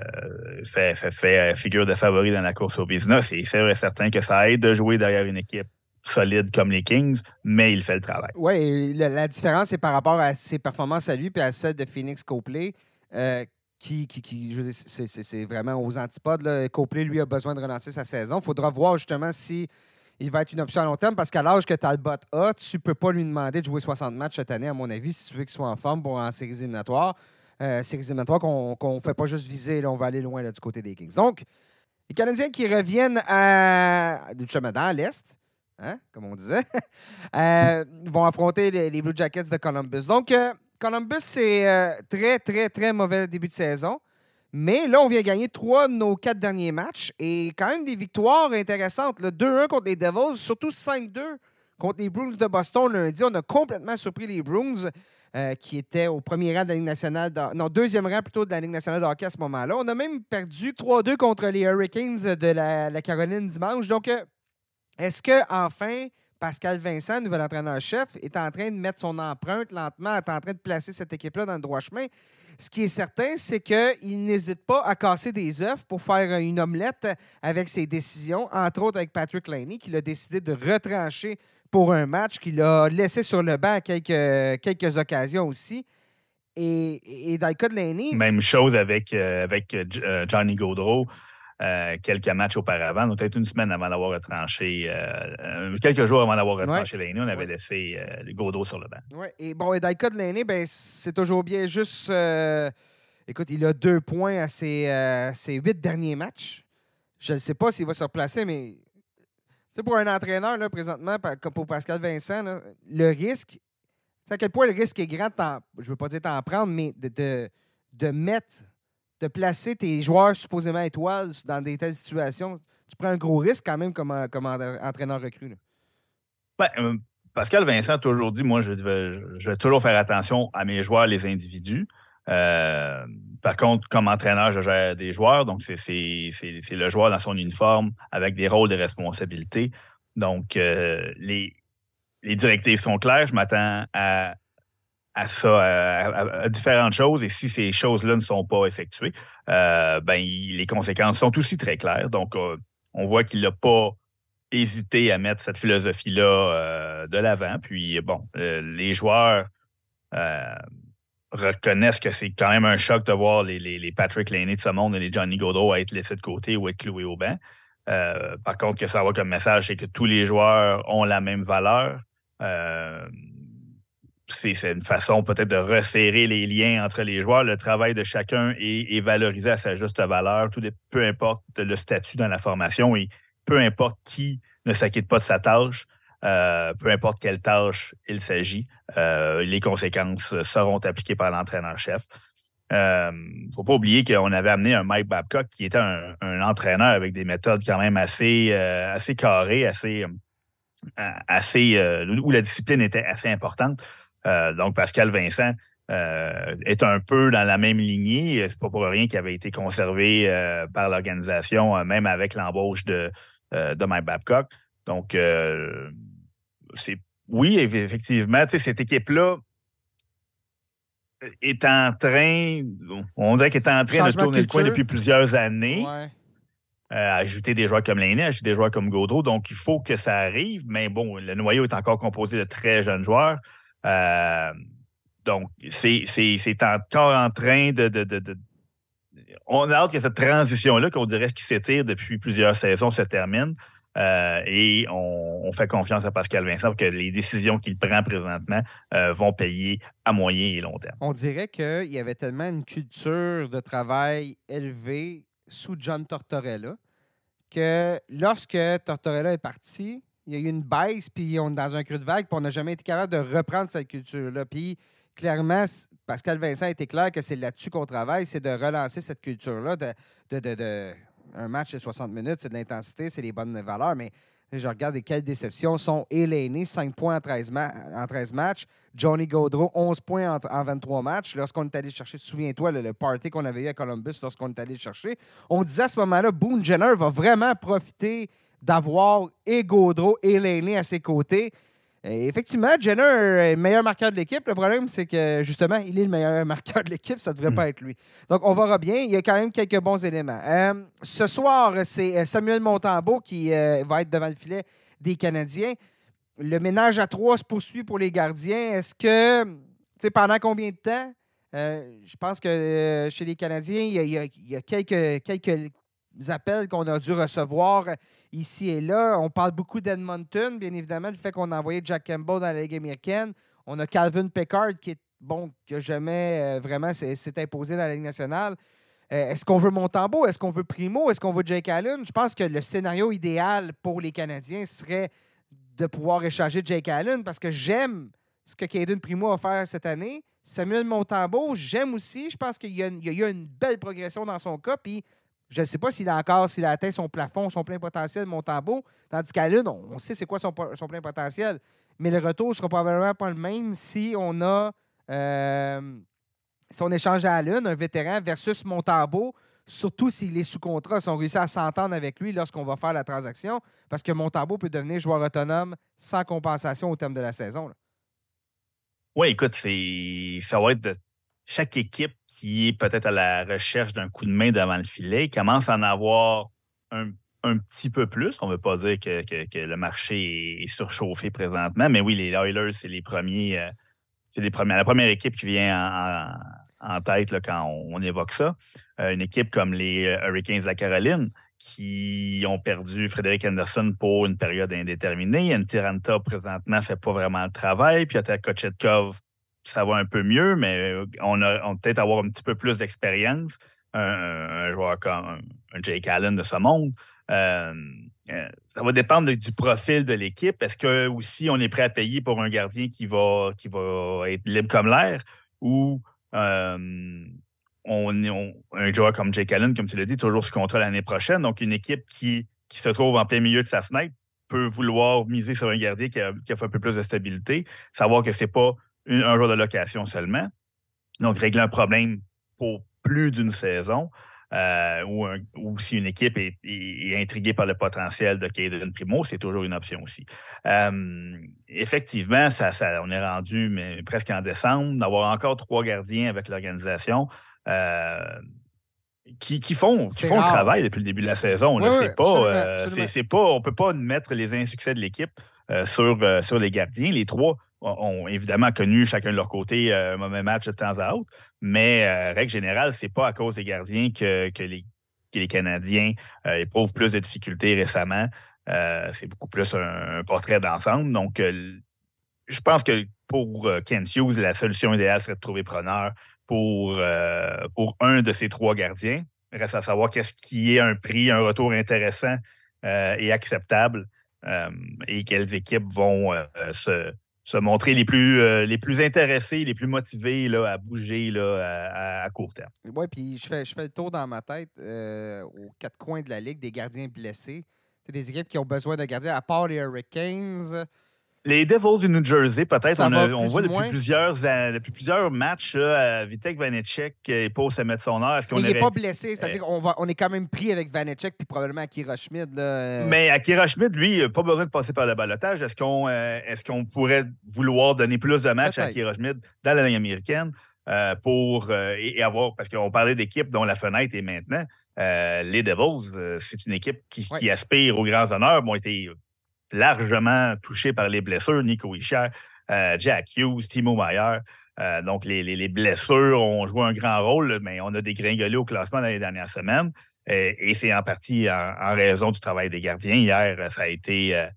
fait, fait, fait, figure de favori dans la course au business. Et c'est certain que ça aide de jouer derrière une équipe solide comme les Kings, mais il fait le travail. Oui, la, différence, c'est par rapport à ses performances à lui puis à celle de Phoenix Copley. Euh, qui, qui, qui c'est vraiment aux antipodes. Copley, lui, a besoin de relancer sa saison. Il faudra voir justement si il va être une option à long terme parce qu'à l'âge que Talbot a, tu ne peux pas lui demander de jouer 60 matchs cette année, à mon avis, si tu veux qu'il soit en forme pour en séries éliminatoires. Euh, séries éliminatoires qu'on ne fait pas juste viser, là, on va aller loin du côté des Kings. Donc, les Canadiens qui reviennent à, justement dans l'Est, hein, comme on disait, (laughs) euh, vont affronter les, Blue Jackets de Columbus. Donc, euh, Columbus, c'est euh, très, très, très mauvais début de saison. Mais là, on vient gagner trois de nos quatre derniers matchs et quand même des victoires intéressantes. 2-1 contre les Devils, surtout 5-2 contre les Bruins de Boston lundi. On a complètement surpris les Bruins. Euh, qui étaient au premier rang de la Ligue nationale, non, deuxième rang plutôt de la Ligue nationale de hockey à ce moment-là. On a même perdu 3-2 contre les Hurricanes de la, Caroline dimanche. Donc, est-ce que enfin Pascal Vincent, nouvel entraîneur-chef, est en train de mettre son empreinte lentement, est en train de placer cette équipe-là dans le droit chemin? Ce qui est certain, c'est qu'il n'hésite pas à casser des œufs pour faire une omelette avec ses décisions, entre autres avec Patrick Laney, qui a décidé de retrancher pour un match, qu'il a laissé sur le banc à quelques, occasions aussi. Et, et, dans Laney. Même chose avec, euh, avec euh, Johnny Gaudreau. Euh, quelques matchs auparavant, peut-être une semaine avant d'avoir retranché, euh, quelques jours avant d'avoir retranché ouais. on avait laissé euh, Godot sur le banc. Oui, et bon, et cas de Laney, ben, c'est toujours bien juste. écoute, il a deux points à ses, huit derniers matchs. Je ne sais pas s'il va se replacer, mais c'est pour un entraîneur, là, présentement, comme pour Pascal Vincent, le risque, à quel point le risque est grand, je ne veux pas dire t'en prendre, mais de, de, de mettre de placer tes joueurs supposément étoiles dans des telles situations, tu prends un gros risque quand même comme, euh, comme entraîneur recru. Ben, euh, Pascal Vincent a toujours dit, moi, je vais, toujours faire attention à mes joueurs, les individus. Euh, par contre, comme entraîneur, je gère des joueurs, donc c'est le joueur dans son uniforme avec des rôles de responsabilité. Donc, les, les directives sont claires. Je m'attends à à ça, à, différentes choses. Et si ces choses-là ne sont pas effectuées, euh, ben, les conséquences sont aussi très claires. Donc, euh, on voit qu'il n'a pas hésité à mettre cette philosophie-là euh, de l'avant. Puis, bon, les joueurs reconnaissent que c'est quand même un choc de voir les, les, Patrick Laney de ce monde et les Johnny Godot être laissés de côté ou être cloués au banc. par contre, que ça va comme message, c'est que tous les joueurs ont la même valeur c'est une façon peut-être de resserrer les liens entre les joueurs. Le travail de chacun est, valorisé à sa juste valeur, peu importe le statut dans la formation et peu importe qui ne s'acquitte pas de sa tâche, euh, peu importe quelle tâche il s'agit, euh, les conséquences seront appliquées par l'entraîneur-chef. Il euh, ne faut pas oublier qu'on avait amené un Mike Babcock qui était un, entraîneur avec des méthodes quand même assez, assez carrées, assez, assez où la discipline était assez importante. Euh, donc, Pascal Vincent euh, est un peu dans la même lignée. C'est pas pour rien qu'il avait été conservé euh, par l'organisation, même avec l'embauche de, de Mike Babcock. Donc, c'est oui, effectivement, cette équipe-là est en train, on dirait qu'elle est en train de tourner le coin depuis plusieurs années. ajouter des joueurs comme Lainé, ajouter des joueurs comme Gaudreau. Donc, il faut que ça arrive. Mais bon, le noyau est encore composé de très jeunes joueurs. Euh, donc, c'est encore en train de, On a hâte que cette transition-là, qu'on dirait qui s'étire depuis plusieurs saisons, se termine. Euh, et on, fait confiance à Pascal Vincent que les décisions qu'il prend présentement euh, vont payer à moyen et long terme. On dirait qu'il y avait tellement une culture de travail élevée sous John Tortorella que lorsque Tortorella est parti, il y a eu une baisse, puis on est dans un creux de vague, puis on n'a jamais été capable de reprendre cette culture-là. Puis clairement, Pascal Vincent a été clair que c'est là-dessus qu'on travaille, c'est de relancer cette culture-là. De, de, un match de 60 minutes, c'est de l'intensité, c'est les bonnes valeurs, mais je regarde quelles déceptions sont Eléné, 5 points en 13, en 13 matchs. Johnny Gaudreau, 11 points en, 23 matchs. Lorsqu'on est allé chercher, souviens-toi, le, party qu'on avait eu à Columbus lorsqu'on est allé le chercher, on disait à ce moment-là, Boone Jenner va vraiment profiter d'avoir et Gaudreau et Laney à ses côtés. effectivement, Jenner est le meilleur marqueur de l'équipe. Le problème, c'est que justement, il est le meilleur (laughs) marqueur de l'équipe. Ça ne devrait hmm. pas être lui. Donc, on verra bien. Il y a quand même quelques bons éléments. Euh, ce soir, c'est Samuel Montambeau qui va être devant le filet des Canadiens. Le ménage à trois se poursuit pour les gardiens. Est-ce que, tu sais, pendant combien de temps? je pense que chez les Canadiens, il y a, quelques, quelques appels qu'on a dû recevoir ici et là. On parle beaucoup d'Edmonton, bien évidemment, le fait qu'on a envoyé Jack Campbell dans la Ligue américaine. On a Calvin Pickard qui est bon, qui jamais euh, vraiment s'est imposé dans la Ligue nationale. Euh, est-ce qu'on veut Montembeau? Est-ce qu'on veut Primo? Est-ce qu'on veut Jake Allen? Je pense que le scénario idéal pour les Canadiens serait de pouvoir échanger Jake Allen parce que j'aime ce que Caden Primo a fait cette année. Samuel Montembeau, j'aime aussi. Je pense qu'il y, a eu une belle progression dans son cas. Puis je ne sais pas s'il a encore, s'il a atteint son plafond, son plein potentiel, Montembeau. Tandis qu'à l'une, on, sait c'est quoi son, plein potentiel. Mais le retour ne sera probablement pas le même si on a. Euh, si on échange à l'une, un vétéran, versus Montembeau, surtout s'il est sous contrat, si on réussit à s'entendre avec lui lorsqu'on va faire la transaction, parce que Montembeau peut devenir joueur autonome sans compensation au terme de la saison. Oui, écoute, ça va être de chaque équipe qui est peut-être à la recherche d'un coup de main devant le filet commence à en avoir un, petit peu plus. On ne veut pas dire que, le marché est surchauffé présentement, mais oui, les Oilers, c'est les premiers. Euh, c'est les la première équipe qui vient en, tête quand on, évoque ça. Euh, une équipe comme les euh, Hurricanes de la Caroline, qui ont perdu Frédéric Anderson pour une période indéterminée. Tiranta, présentement, ne fait pas vraiment le travail. Puis Kochetkov ça va un peu mieux, mais euh, on a, peut-être avoir un petit peu plus d'expérience. Un, joueur comme un Jake Allen de ce monde. Euh, euh, ça va dépendre du profil de l'équipe. Est-ce que aussi on est prêt à payer pour un gardien qui va, qui va être libre comme l'air? Ou un joueur comme Jake Allen, comme tu l'as dit, toujours sous contrat l'année prochaine. Donc, une équipe qui, qui se trouve en plein milieu de sa fenêtre peut vouloir miser sur un gardien qui a, qui a fait un peu plus de stabilité, savoir que c'est pas un jour de location seulement. Donc, régler un problème pour plus d'une saison. Euh, ou, si une équipe est, intriguée par le potentiel de Caden Primo, c'est toujours une option aussi. Euh, effectivement, ça, on est rendu mais, presque en décembre, d'avoir encore trois gardiens avec l'organisation. Euh, qui, font, qui font le travail depuis le début de la saison. c'est pas, c'est pas, on ne peut pas mettre les insuccès de l'équipe sur, sur les gardiens. Les trois ont évidemment connu chacun de leur côté euh, un mauvais match de temps à autre, mais euh, règle générale, c'est pas à cause des gardiens que, les, Canadiens euh, éprouvent plus de difficultés récemment. c'est beaucoup plus un, portrait d'ensemble. Donc, je pense que pour Ken Hughes, la solution idéale serait de trouver preneur pour, pour un de ces trois gardiens. Reste à savoir qu'est-ce qui est un prix, un retour intéressant et acceptable et quelles équipes vont se se montrer les plus, euh, les plus intéressés, les plus motivés là, à bouger là, à, court terme. Oui, puis je fais, je fais le tour dans ma tête euh, aux quatre coins de la Ligue des gardiens blessés. C'est des équipes qui ont besoin de gardiens, à part les Hurricanes. Les Devils du New Jersey, peut-être, on, voit depuis plusieurs, depuis plusieurs matchs, là, Vitek Vanecek n'est pas se mettre son heure. il n'est pas blessé, c'est-à-dire qu'on on est quand même pris avec Vanecek puis probablement Akira Schmid. Là. Mais Akira Schmid, lui, pas besoin de passer par le balotage. Est-ce qu'on euh, est qu'on pourrait vouloir donner plus de matchs à Akira Schmid dans la ligne américaine euh, pour euh, et, avoir, parce qu'on parlait d'équipes dont la fenêtre est maintenant. les Devils, c'est une équipe qui, qui, aspire aux grands honneurs, ont été largement touché par les blessures. Nico Isher, euh, Jack Hughes, Timo Meyer. Euh, donc, les, blessures ont joué un grand rôle, mais on a dégringolé au classement dans les dernières semaines. Euh, et, c'est en partie en, raison du travail des gardiens. Hier, ça a été,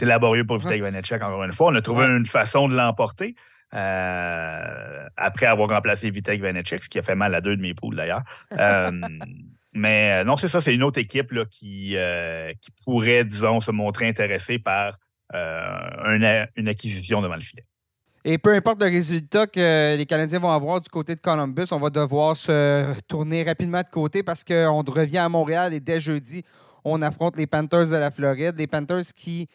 laborieux pour Vitek Vanecek, encore une fois. On a trouvé une façon de l'emporter. après avoir remplacé Vitek Vanecek, ce qui a fait mal à deux de mes poules d'ailleurs. Mais euh, non, c'est ça, c'est une autre équipe euh, qui pourrait, disons, se montrer intéressée par euh, une, acquisition devant le filet. Et peu importe le résultat que les Canadiens vont avoir du côté de Columbus, on va devoir se tourner rapidement de côté parce qu'on revient à Montréal et dès jeudi, on affronte les Panthers de la Floride. Les Panthers qui,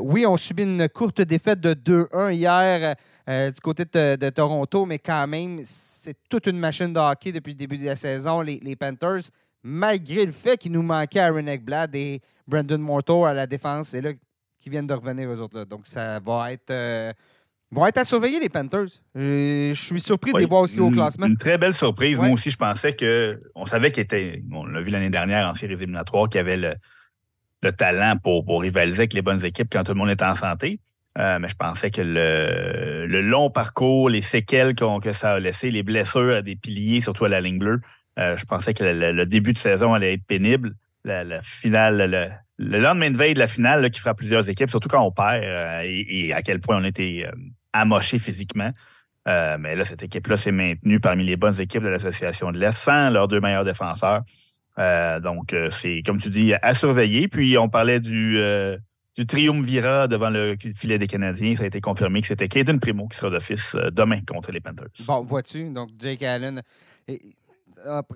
oui, ont subi une courte défaite de 2-1 hier du côté de, Toronto, mais quand même, c'est toute une machine de hockey depuis le début de la saison. les Panthers, malgré le fait qu'il nous manquait Aaron Ekblad et Brandon Morto à la défense. Et là, qui viennent de revenir aux autres. Là. Donc, ça va être, euh, vont être à surveiller, les Panthers. Je, je suis surpris de les voir aussi au classement. Une très belle surprise. Ouais. Moi aussi, je pensais que. On savait qu'il était. On l'a vu l'année dernière en séries éliminatoires, qu'il avait le, le talent pour, pour rivaliser avec les bonnes équipes quand tout le monde est en santé. Euh, mais je pensais que le, le long parcours, les séquelles que ça a laissé, les blessures à des piliers, surtout à la ligne bleue, euh, je pensais que le, début de saison allait être pénible. La, finale, le, le lendemain de veille de la finale qui fera plusieurs équipes, surtout quand on perd euh, et, à quel point on était euh, amoché physiquement. Euh, mais là, cette équipe-là s'est maintenue parmi les bonnes équipes de l'Association de l'Est sans leurs deux meilleurs défenseurs. Donc, c'est, comme tu dis, à surveiller. Puis, on parlait du, du triumvirat devant le filet des Canadiens. Ça a été confirmé que c'était Caden Primo qui sera d'office demain contre les Panthers. Bon, vois-tu, donc Jake Allen.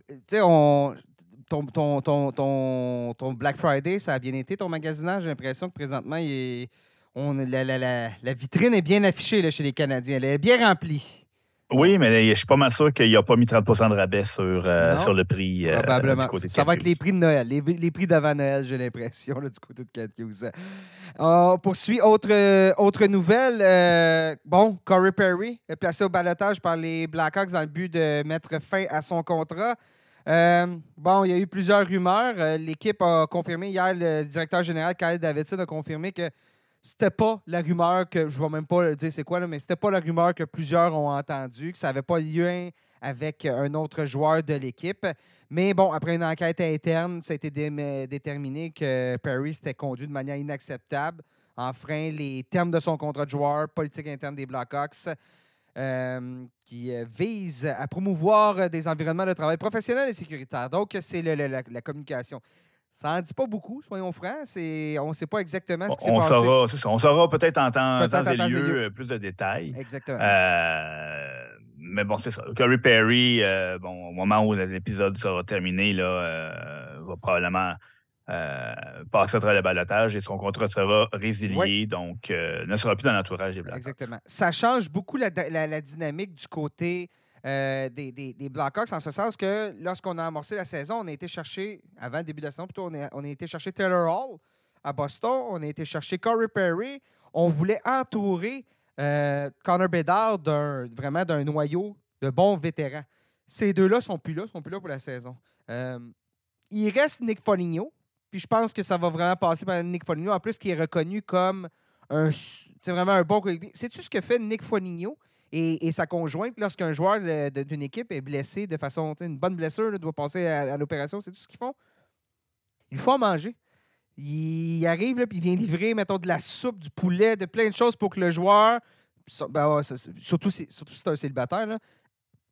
Tu sais, on. Ton, ton, ton, ton, Black Friday, ça a bien été ton magasinage. J'ai l'impression que présentement, il on, la, la- la- la vitrine est bien affichée là, chez les Canadiens. Elle est bien remplie. Oui, mais je suis pas mal sûr qu'il n'a pas mis 30% de rabais sur, euh, sur le prix euh, Probablement. du côté de Ça va être les prix de Noël, les, les prix d'avant Noël, j'ai l'impression, du côté de Cat Hughes. On poursuit. Autre, euh, autre nouvelle. euh, bon, Corey Perry est placé au balotage par les Blackhawks dans le but de mettre fin à son contrat. Bon, il y a eu plusieurs rumeurs. L'équipe a confirmé hier, le directeur général Kyle Davidson a confirmé que c'était pas la rumeur que, je vais même pas le dire c'est quoi, là, mais c'était pas la rumeur que plusieurs ont entendue, que ça n'avait pas lien avec un autre joueur de l'équipe. Mais bon, après une enquête interne, ça a été dé- déterminé que Perry s'était conduit de manière inacceptable, enfreint les termes de son contrat de joueur, politique interne des Blackhawks, euh, qui euh, vise à promouvoir des environnements de travail professionnels et sécuritaires. Donc, c'est la communication. Ça n'en dit pas beaucoup, soyons francs. On ne sait pas exactement ce qui s'est passé. saura, ça, on saura peut-être en temps, et et lieu lieu. euh, plus de détails. Exactement. Euh, mais bon, c'est ça. Corey Perry, euh, bon, au moment où l'épisode sera terminé, là, euh, va probablement passer à travers le balotage et son contrat sera résilié, donc ne sera plus dans l'entourage des Blackhawks. Exactement. Ça change beaucoup la, la- la dynamique du côté euh, des, des, Blackhawks, en ce sens que lorsqu'on a amorcé la saison, on a été chercher, avant le début de la saison, plutôt, on a, on a été chercher Taylor Hall à Boston, on a été chercher Corey Perry. On voulait entourer euh, Connor Bedard vraiment d'un noyau de bons vétérans. Ces deux-là sont plus là, sont plus là pour la saison. Euh, il reste Nick Foligno, puis je pense que ça va vraiment passer par Nick Foligno, en plus qui est reconnu comme un, vraiment un bon. Sais-tu ce que fait Nick Foligno? Et, sa conjointe lorsqu'un joueur d'une équipe est blessé de façon, une bonne blessure, doit passer à, l'opération? Sais-tu ce qu'ils font? Ils font manger. Il arrive, là, puis il vient livrer, mettons, de la soupe, du poulet, de plein de choses pour que le joueur, ben, c'est- surtout, si, c'est un célibataire,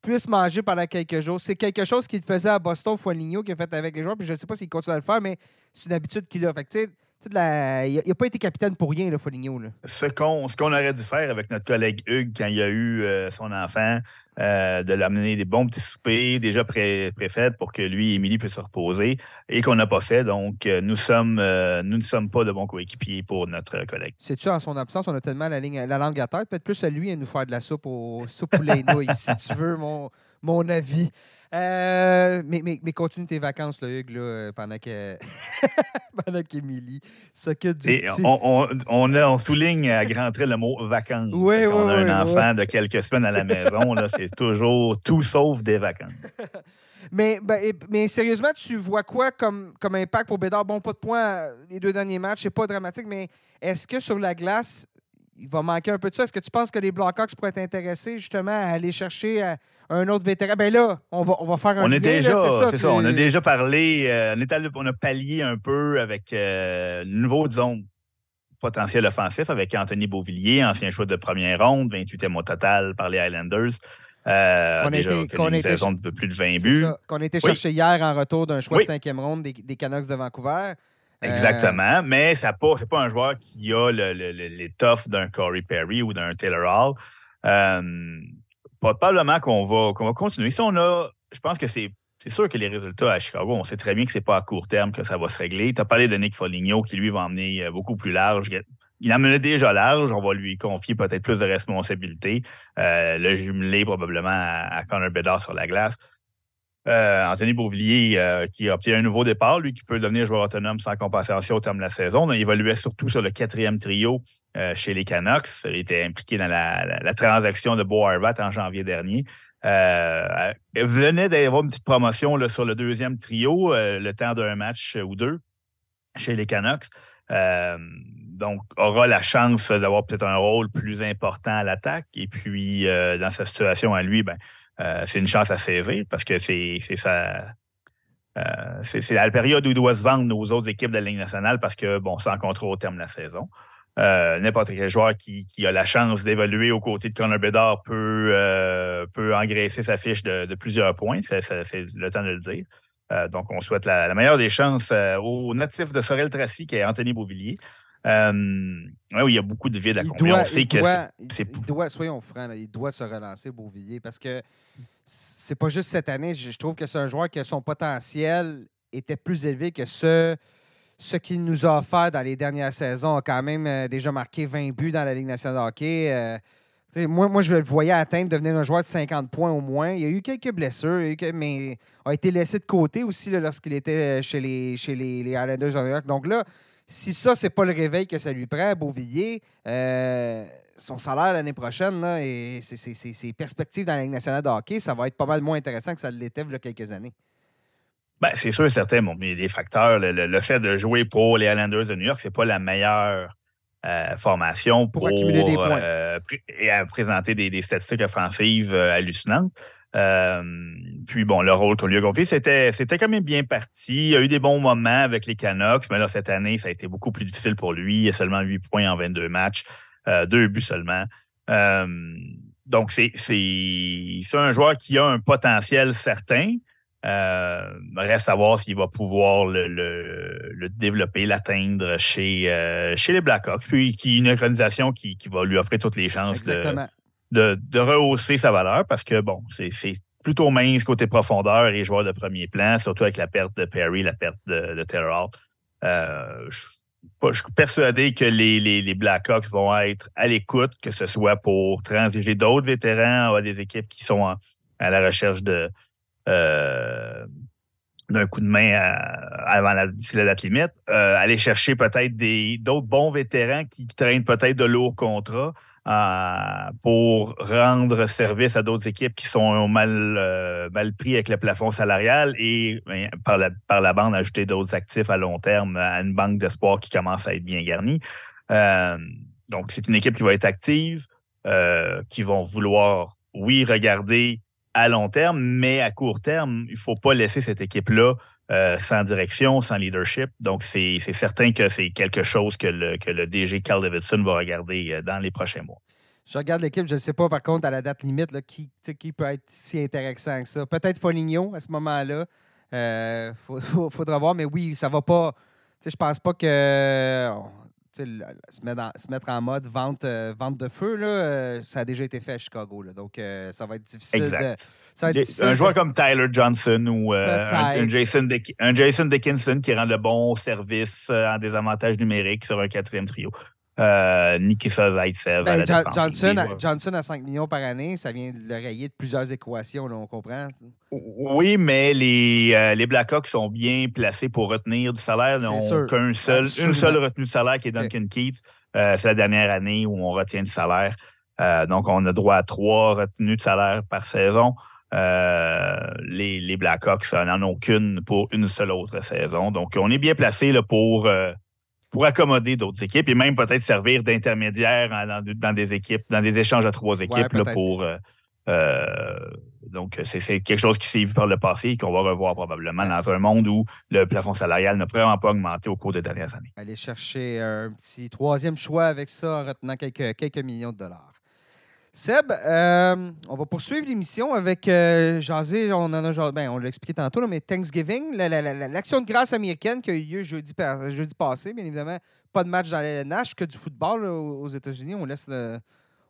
puisse manger pendant quelques jours. C'est quelque chose qu'il faisait à Boston, Foligno, qu'il a fait avec les joueurs, puis je ne sais pas s'il continue à le faire, mais c'est une habitude qu'il a. Fait que, la- il n'a pas été capitaine pour rien, là, Foligno. Là. Ce qu'on aurait dû faire avec notre collègue Hugues quand il a eu euh, son enfant, euh, de l'amener des bons petits soupers déjà pré- préfaits pour que lui et Émilie puissent se reposer et qu'on n'a pas fait. Donc, euh, nous sommes nous ne sommes pas de bons coéquipiers pour notre collègue. Sais-tu, en son absence, on a tellement la, ligne, la langue à terre. Peut-être plus à lui à nous faire de la soupe au soupe poulet nouilles, (laughs) si tu veux, mon, mon avis. Euh, mais, mais, mais continue tes vacances, là, Hugues, là, euh, pendant que (laughs) pendant qu'Émilie s'occupe du Et petit. on, on, on, a- on souligne à grand trait le mot vacances. Oui, oui, a oui, un enfant de quelques semaines à la maison, là, c'est toujours tout sauf des vacances. (laughs) Mais, ben, et- mais sérieusement, tu vois quoi comme, comme impact pour Bédard? Bon, pas de points euh, les deux derniers matchs, c'est pas dramatique, mais est-ce que sur la glace, il va manquer un peu de ça? Est-ce que tu penses que les Blackhawks pourraient être intéressés justement à aller chercher un autre vétéran? Ben là, on va, on va faire un On lien, est déjà, c'est ça, on a déjà parlé, euh, on, est allé- on a pallié un peu avec euh, le nouveau, disons, potentiel offensif avec Anthony Beauvillier, ancien choix de première ronde, 28e au total par les Highlanders. Euh, Qu'on a déjà été- a de plus de 20 c'est buts. qu'on a été Oui. chercher hier en retour d'un choix Oui. de cinquième ronde des, des Canucks de Vancouver. Euh, Exactement, mais pas, c'est pas un joueur qui a le- le- le- l'étoffe d'un Corey Perry ou d'un Taylor Hall. Euh, probablement qu'on va, qu'on va continuer. Si on a, je pense que c'est, c'est sûr que les résultats à Chicago, on sait très bien que c'est pas à court terme que ça va se régler. Tu as parlé de Nick Foligno qui, lui, va emmener euh, beaucoup plus large. Il en menait déjà large. On va lui confier peut-être plus de responsabilités. Euh, le jumelé probablement à, à Connor Bedard sur la glace. Euh, Anthony Beauvillier, euh, qui a obtenu un nouveau départ, lui, qui peut devenir joueur autonome sans compensation au terme de la saison. Il évoluait surtout sur le quatrième trio euh, chez les Canucks. Il était impliqué dans la, transaction de Bo Harvat en janvier dernier. il venait d'avoir une petite promotion là, sur le deuxième trio, le temps d'un match ou deux chez les Canucks. donc, aura la chance d'avoir peut-être un rôle plus important à l'attaque. Et puis, dans sa situation à lui, ben, euh, c'est une chance à saisir parce que c'est ça. Euh, c'est la période où il doit se vendre aux autres équipes de la Ligue nationale parce que, bon, c'est en contrat au terme de la saison. Euh, n'importe quel joueur qui, a la chance d'évoluer aux côtés de Connor Bedard peut, peut engraisser sa fiche de, plusieurs points. C'est le temps de le dire. donc, on souhaite la, meilleure des chances au natif de Sorel Tracy, qui est Anthony Beauvillier. oui, il y a beaucoup de vide à combler. On sait que c'est. doit, soyons francs, il doit se relancer, Beauvillier, parce que c'est pas juste cette année. Je, trouve que c'est un joueur que son potentiel était plus élevé que ce, ce qu'il nous a offert dans les dernières saisons. A quand même euh, déjà marqué 20 buts dans la Ligue nationale de hockey. Euh, moi, moi, je le voyais atteindre, devenir un joueur de 50 points au moins. Il y a eu quelques blessures, mais a été laissé de côté aussi lorsqu'il était chez les, chez les Islanders de New York. Donc là, si ça, c'est pas le réveil que ça lui prend, Beauvillier, euh, son salaire l'année prochaine et ses, perspectives dans la Ligue nationale de hockey, ça va être pas mal moins intéressant que ça l'était il y a quelques années. Ben, c'est sûr, certain, mais des facteurs. Le, fait de jouer pour les Islanders de New York, c'est pas la meilleure euh, formation pour, accumuler des points euh, et à présenter des, statistiques offensives euh, hallucinantes. puis bon, le rôle qu'on lui a confié, c'était, c'était quand même bien parti. Il y a eu des bons moments avec les Canucks, mais là, cette année, ça a été beaucoup plus difficile pour lui. Il y a seulement 8 points en 22 matchs. Euh, deux buts seulement. Euh, donc, c'est un joueur qui a un potentiel certain. Euh, reste à voir s'il va pouvoir le, développer, l'atteindre chez, chez les Blackhawks. Puis, qui une organisation qui, va lui offrir toutes les chances de, de, rehausser sa valeur parce que, bon, c'est plutôt mince côté profondeur et joueur de premier plan, surtout avec la perte de Perry, la perte de, de. Euh, je suis persuadé que les, les, Blackhawks vont être à l'écoute, que ce soit pour transiger d'autres vétérans à des équipes qui sont à la recherche de euh, d'un coup de main avant la, date limite. Euh, aller chercher peut-être d'autres bons vétérans qui traînent peut-être de lourds contrats euh, pour rendre service à d'autres équipes qui sont mal, euh, mal pris avec le plafond salarial et ben, par, la, par la bande ajouter d'autres actifs à long terme à une banque d'espoir qui commence à être bien garnie. Euh, donc, c'est une équipe qui va être active, qui vont vouloir, oui, regarder à long terme, mais à court terme, il ne faut pas laisser cette équipe-là euh, sans direction, sans leadership. Donc, c'est certain que c'est quelque chose que le, que le DG Carl Davidson va regarder euh, dans les prochains mois. Je regarde l'équipe, je ne sais pas par contre à la date limite qui, qui peut être si intéressant que ça. Peut-être Foligno à ce moment-là. Il euh, (laughs) faudra voir, mais oui, ça va pas. Je pense pas que se mettre, se mettre, en mode vente, euh, vente de feu, là, euh, ça a déjà été fait à Chicago. Là, donc, euh, ça va être difficile. Exact. un joueur comme Tyler Johnson ou un, Jason un, Jason Dickinson qui rend le bon service en désavantage numérique sur un quatrième trio. Euh, Nikita Zaitsev. Ben, Johnson, à, Johnson à 5 millions par année, ça vient de le rayer de plusieurs équations, on comprend. Oui, mais les, euh, les Blackhawks sont bien placés pour retenir du salaire. Ils n'ont qu'une seule, une seule retenue de salaire qui est Duncan Keith. Euh, c'est la dernière année où on retient du salaire. Euh, donc, on a droit à trois retenues de salaire par saison. les, les Blackhawks n'en ont qu'une pour une seule autre saison. Donc, on est bien placé pour pour accommoder d'autres équipes et même peut-être servir d'intermédiaire dans, des équipes, dans des échanges à trois équipes pour. Euh, euh, donc, c'est quelque chose qui s'est vu par le passé et qu'on va revoir probablement dans un monde où le plafond salarial n'a vraiment pas augmenté au cours des dernières années. Aller chercher un petit troisième choix avec ça en retenant quelques, quelques millions de dollars. Seb, euh, on va poursuivre l'émission avec euh, on en a ben, on l'a expliqué tantôt, mais Thanksgiving, l'action de grâce américaine qui a eu lieu jeudi, jeudi passé, bien évidemment, pas de match dans la LNH, que du football aux États-Unis. On laisse le,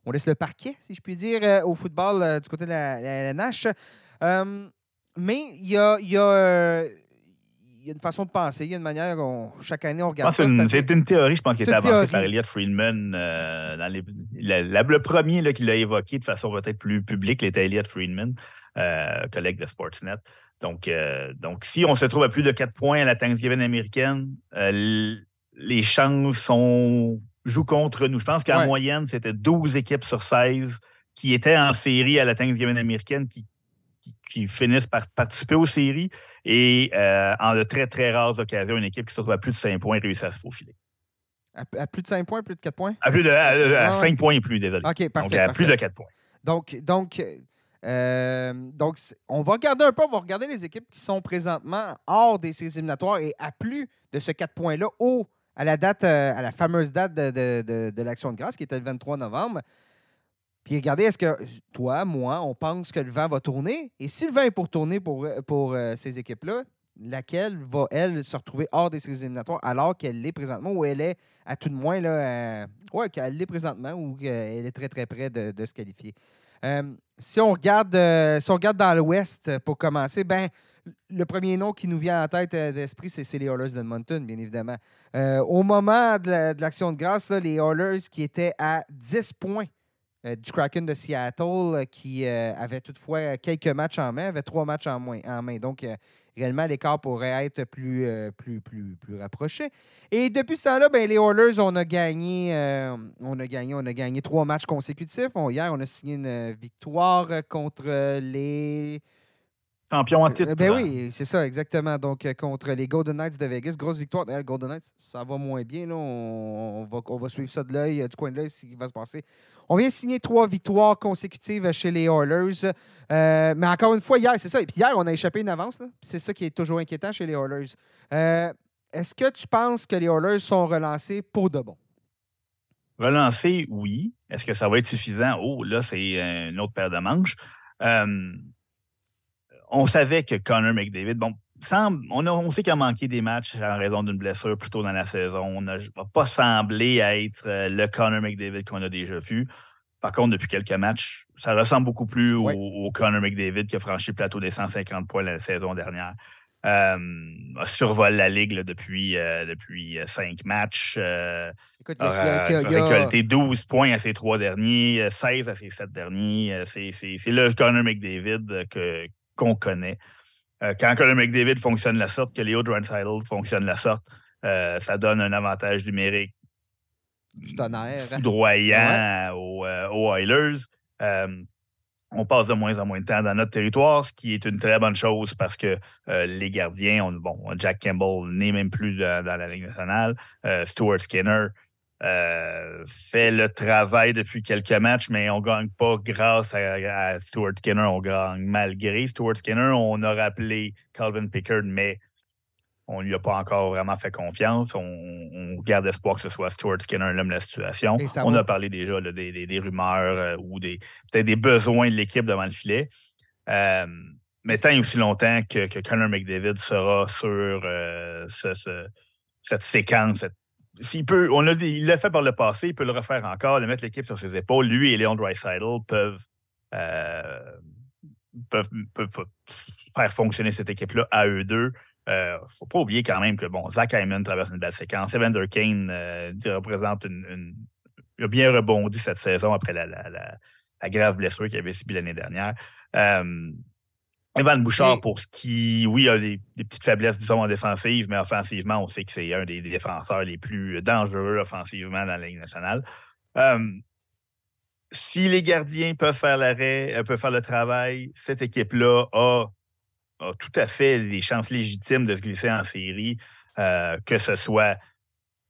on laisse le parquet, si je puis dire, euh, au football euh, du côté de la, LNH. mais il y a, y a une façon de penser, il y a une manière, chaque année, on regarde C'est une, théorie, je pense, qui est avancée par Elliot Friedman. Euh, dans les, le premier là, qui l'a évoqué de façon peut-être plus publique, était Elliot Friedman, euh, collègue de Sportsnet. Donc, donc, si on se trouve à plus de 4 points à la Thanksgiving américaine, les chances sont jouent contre nous. Je pense qu'en moyenne, c'était 12 équipes sur 16 qui étaient en série à la Thanksgiving américaine qui, qui, finissent par participer aux séries. Et euh, en de très, très rares occasions, une équipe qui se retrouve à plus de 5 points réussit à se faufiler. À, plus de 5 points, plus de 4 points? À, plus de, à, 5 ah points et plus, désolé. OK, parfait. Donc, à plus de 4 points. Donc, donc, euh, donc, on va regarder un peu, on va regarder les équipes qui sont présentement hors des séries éliminatoires et à plus de ce 4 points-là au à la date, euh, à la fameuse date de, l'Action de grâce, qui était le 23 novembre. Puis regardez, est-ce que toi, moi, on pense que le vent va tourner? Et si le vent est pour tourner pour, pour euh, ces équipes-là, laquelle va, elle, se retrouver hors des séries éliminatoires alors qu'elle l'est présentement ou elle est, à tout de moins, là, euh, qu'elle l'est présentement ou qu'elle est très, très près de, se qualifier? si, on regarde, si on regarde dans l'Ouest, pour commencer, ben le premier nom qui nous vient en tête euh, d'esprit, c'est les Oilers d'Edmonton, bien évidemment. Euh, au moment de l'action de, grâce, les Oilers qui étaient à 10 points euh, du Kraken de Seattle, qui avait toutefois quelques matchs en main, avait trois matchs en, en main. Donc, réellement, l'écart pourrait être plus, plus, plus, plus rapproché. Et depuis ce temps-là, ben, les Oilers, on a gagné, on a gagné, on a gagné trois matchs consécutifs. hier, on a signé une victoire contre les champion en titre. Ben oui, c'est ça, exactement. Donc, euh, contre les Golden Knights de Vegas, grosse victoire. D'ailleurs, Golden Knights, ça va moins bien. Là. On, va, on va suivre ça de l'œil, euh, du coin de l'œil, ce qui va se passer. On vient signer trois victoires consécutives chez les Oilers. Euh, mais encore une fois, hier, c'est ça. Et puis hier, on a échappé une avance. C'est ça qui est toujours inquiétant chez les Oilers. Est-ce que tu penses que les Oilers sont relancés pour de bon? Relancés, oui. Est-ce que ça va être suffisant? Oh, là, c'est une autre paire de manches on savait que Connor McDavid, bon, on, sait qu'il a manqué des matchs en raison d'une blessure plus tôt dans la saison. On n'a pas semblé être euh, le Connor McDavid qu'on a déjà vu. Par contre, depuis quelques matchs, ça ressemble beaucoup plus au, Connor McDavid qui a franchi le plateau des 150 points la saison dernière. Euh, a survolé la ligue depuis, euh, depuis cinq matchs. Écoute, a, récolté 12 points à ses trois derniers, 16 à ses sept derniers. C'est le Connor McDavid que, qu'on connaît. Euh, quand Colin McDavid fonctionne de la sorte, que Leo Draisaitl fonctionne de la sorte, euh, ça donne un avantage numérique. Foudroyant aux, euh, aux, Oilers. on passe de moins en moins de temps dans notre territoire, ce qui est une très bonne chose parce que les gardiens, bon, Jack Campbell n'est même plus dans la Ligue nationale. Stuart Skinner, euh, fait le travail depuis quelques matchs, mais on ne gagne pas grâce à, Stuart Skinner, on gagne malgré Stuart Skinner. On a rappelé Calvin Pickard, mais on ne lui a pas encore vraiment fait confiance. On, garde espoir que ce soit Stuart Skinner l'homme de la situation. On a parlé déjà des, rumeurs euh, ou des peut-être des besoins de l'équipe devant le filet. Euh, mais tant et aussi longtemps que, que Connor McDavid sera sur cette séquence, cette s'il peut, on il l'a fait par le passé, il peut le refaire encore, de mettre l'équipe sur ses épaules. Lui et Léon Dreisaitl peuvent, euh, peuvent, faire fonctionner cette équipe-là à eux deux. Il euh, ne faut pas oublier quand même que bon, Zach Hyman traverse une belle séquence. Evander Kane euh, représente une, Il a bien rebondi cette saison après la, la grave blessure qu'il avait subie l'année dernière. Evan Bouchard, pour ce qui, oui, a des, petites faiblesses, disons, en défensive, mais offensivement, on sait que c'est un des, défenseurs les plus dangereux offensivement dans la Ligue nationale. Euh, si les gardiens peuvent faire l'arrêt, euh, peuvent faire le travail, cette équipe-là a, tout à fait des chances légitimes de se glisser en série, euh, que ce soit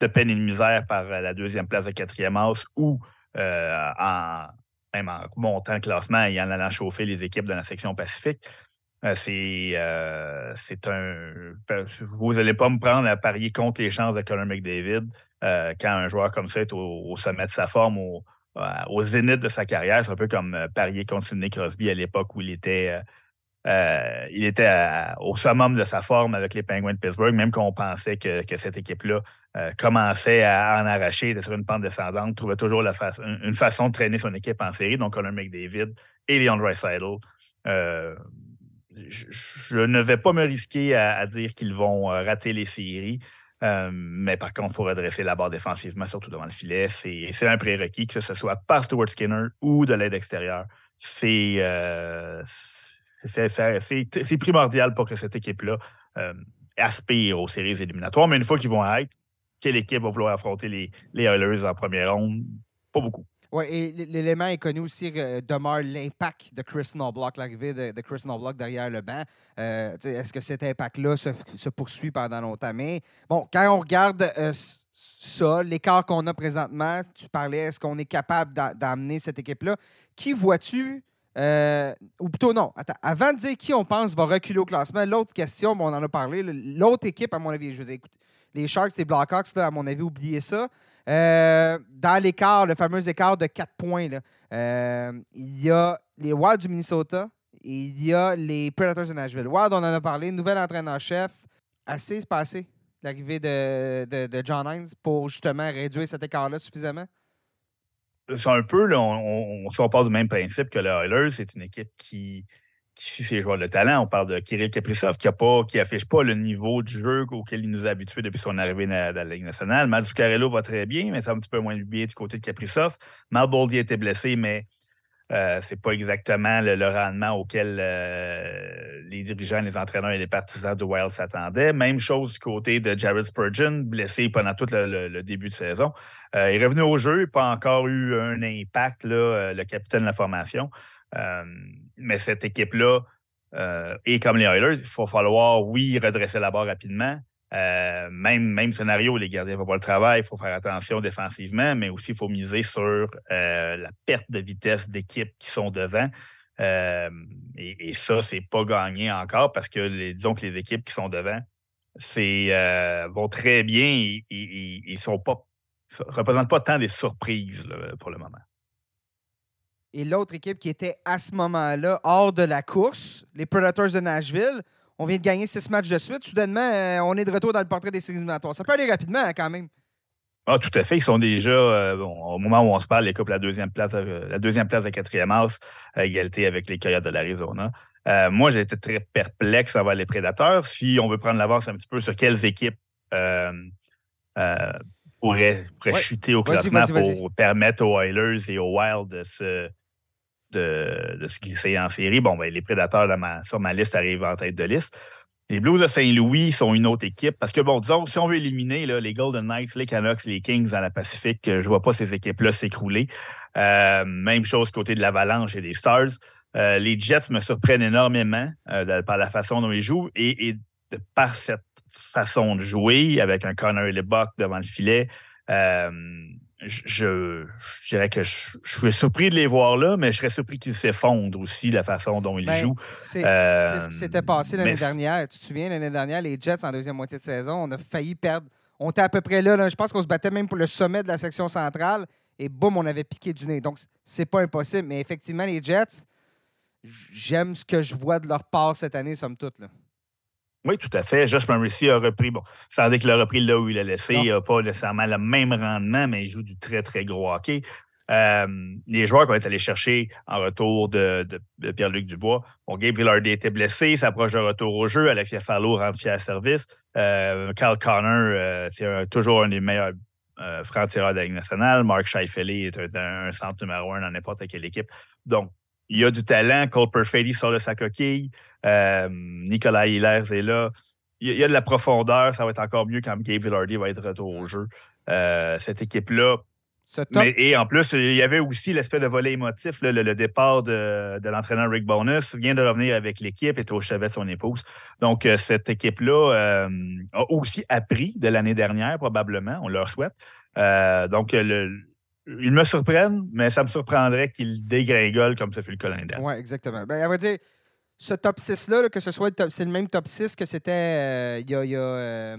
de peine et de misère par la deuxième place de quatrième as ou en, même en montant le classement et en allant chauffer les équipes de la section Pacifique. Euh, euh, c'est un. Ben, vous n'allez pas me prendre à parier contre les chances de Conor McDavid euh, quand un joueur comme ça est au, sommet de sa forme, au, au zénith de sa carrière. C'est un peu comme parier contre Sidney Crosby à l'époque où il était, il était au summum de sa forme avec les Penguins de Pittsburgh, même qu'on pensait que, cette équipe-là commençait à en arracher, était sur une pente descendante, trouvait toujours une façon de traîner son équipe en série. Donc, Conor McDavid et Leon Draisaitl je, ne vais pas me risquer à, dire qu'ils vont euh, rater les séries. Euh, mais par contre, il faut redresser la barre défensivement, surtout devant le filet. C'est un prérequis, que ce soit par Stuart Skinner ou de l'aide extérieure. C'est euh, primordial pour que cette équipe-là aspire aux séries éliminatoires. Mais une fois qu'ils vont être, quelle équipe va vouloir affronter les, les Oilers en première ronde? Pas beaucoup. Oui, et l'élément est connu aussi euh, demeure l'impact de Chris Knobloch, l'arrivée de, Chris Knobloch derrière le banc. Euh, est-ce que cet impact-là se, poursuit pendant longtemps? Mais bon, quand on regarde euh, ça, l'écart qu'on a présentement, tu parlais, est-ce qu'on est capable d'amener cette équipe-là? Qui vois-tu? ou plutôt non, avant de dire qui on pense va reculer au classement, l'autre question, on en a parlé, l'autre équipe, à mon avis, je vous écoute, les Sharks, les Blackhawks, là, à mon avis, oubliez ça. Euh, dans l'écart, le fameux écart de 4 points, euh, il y a les Wild du Minnesota et il y a les Predators de Nashville. Wild, on en a parlé, nouvel entraîneur-chef, assez passé l'arrivée de, John Hines pour justement réduire cet écart-là suffisamment? C'est un peu, là, on, on, part du même principe que les Oilers, c'est une équipe qui, qui ses joueurs de talent. On parle de Kirill Kaprizov qui n'affiche pas, pas le niveau du jeu auquel il nous a habitués depuis son arrivée dans, la Ligue nationale. Mazzuccarello va très bien, mais c'est un petit peu moins bien du côté de Kaprizov. Malboldi était blessé, mais euh, c'est pas exactement le, rendement auquel euh, les dirigeants, les entraîneurs et les partisans du Wild s'attendaient. Même chose du côté de Jared Spurgeon, blessé pendant tout le, début de saison. Euh, il est revenu au jeu, pas encore eu un impact, là, le capitaine de la formation. Euh, mais cette équipe-là, euh, et comme les Oilers, il faut falloir, oui, redresser la barre rapidement. Euh, même, même scénario, les gardiens ne font pas le travail, il faut faire attention défensivement, mais aussi il faut miser sur la perte de vitesse d'équipes qui sont devant. et, ça, c'est pas gagné encore parce que les, disons que les équipes qui sont devant vont très bien et, ils ne représentent pas tant des surprises pour le moment et l'autre équipe qui était à ce moment-là hors de la course, les Predators de Nashville. On vient de gagner six matchs de suite. Soudainement, euh, on est de retour dans le portrait des séries éliminatoires. Ça peut aller rapidement hein, quand même. Ah, tout à fait. Ils sont déjà, euh, au moment où on se parle, les couples la deuxième place, euh, la deuxième place de quatrième house, à égalité avec les Coyotes de l'Arizona. moi, j'ai été très perplexe envers les Prédateurs. Si on veut prendre l'avance un petit peu sur quelles équipes pourraient, chuter au classement pour permettre aux Oilers et aux Wild de se, de, se glisser en série. Bon, ben, les prédateurs sur ma liste arrivent en tête de liste. Les Blues de Saint-Louis sont une autre équipe parce que, bon, disons, si on veut éliminer les Golden Knights, les Canucks, les Kings dans la Pacifique, je ne vois pas ces équipes-là s'écrouler. Euh, même chose côté de l'Avalanche et des Stars. Euh, les Jets me surprennent énormément euh, par la façon dont ils jouent et, par cette façon de jouer avec un Connor et le Buck devant le filet je, dirais que je, suis surpris de les voir là, mais je serais surpris qu'ils s'effondrent aussi la façon dont ils ben, jouent. C'est ce qui s'était passé l'année dernière. Tu te souviens, l'année dernière, les Jets en deuxième moitié de saison, on a failli perdre. On était à peu près là. Je pense qu'on se battait même pour le sommet de la section centrale et boum, on avait piqué du nez. Donc, c'est pas impossible. Mais effectivement, les Jets, j'aime ce que je vois de leur part cette année, somme toute. Là. Oui, tout à fait. Josh Morrissey a repris, bon, sans dire qu'il a repris là où il a laissé, il n'a pas nécessairement le même rendement, mais il joue du très, très gros hockey. Euh, les joueurs qu'on est allés chercher en retour de, Pierre-Luc Dubois. Bon, Gabe Villardy était blessé, s'approche de retour au jeu. Alexia Farlow rentre fier à service. Euh, Carl Connor, euh, c'est toujours un des meilleurs francs-tireurs de la Ligue nationale. Mark Scheifele est un, un, centre numéro un dans n'importe quelle équipe. Donc, il y a du talent. Cole Perfetti sort de sa coquille. Euh, Nicolas Hillers est là. Il y, a de la profondeur. Ça va être encore mieux quand Gabe Villardy va être retour au jeu. Euh, cette équipe-là. et en plus, il y avait aussi l'aspect de volet émotif. le, départ de, l'entraîneur Rick Bonus vient de revenir avec l'équipe, et au chevet de son épouse. Donc, euh, cette équipe-là a aussi appris de l'année dernière, probablement. On leur souhaite. donc, le, ils me surprennent, mais ça me surprendrait qu'ils dégringolent comme ça fait le l'année Oui, exactement. Ben, on va dire, ce top 6-là, que ce soit le, c'est le même top 6 que c'était euh, il y a, euh,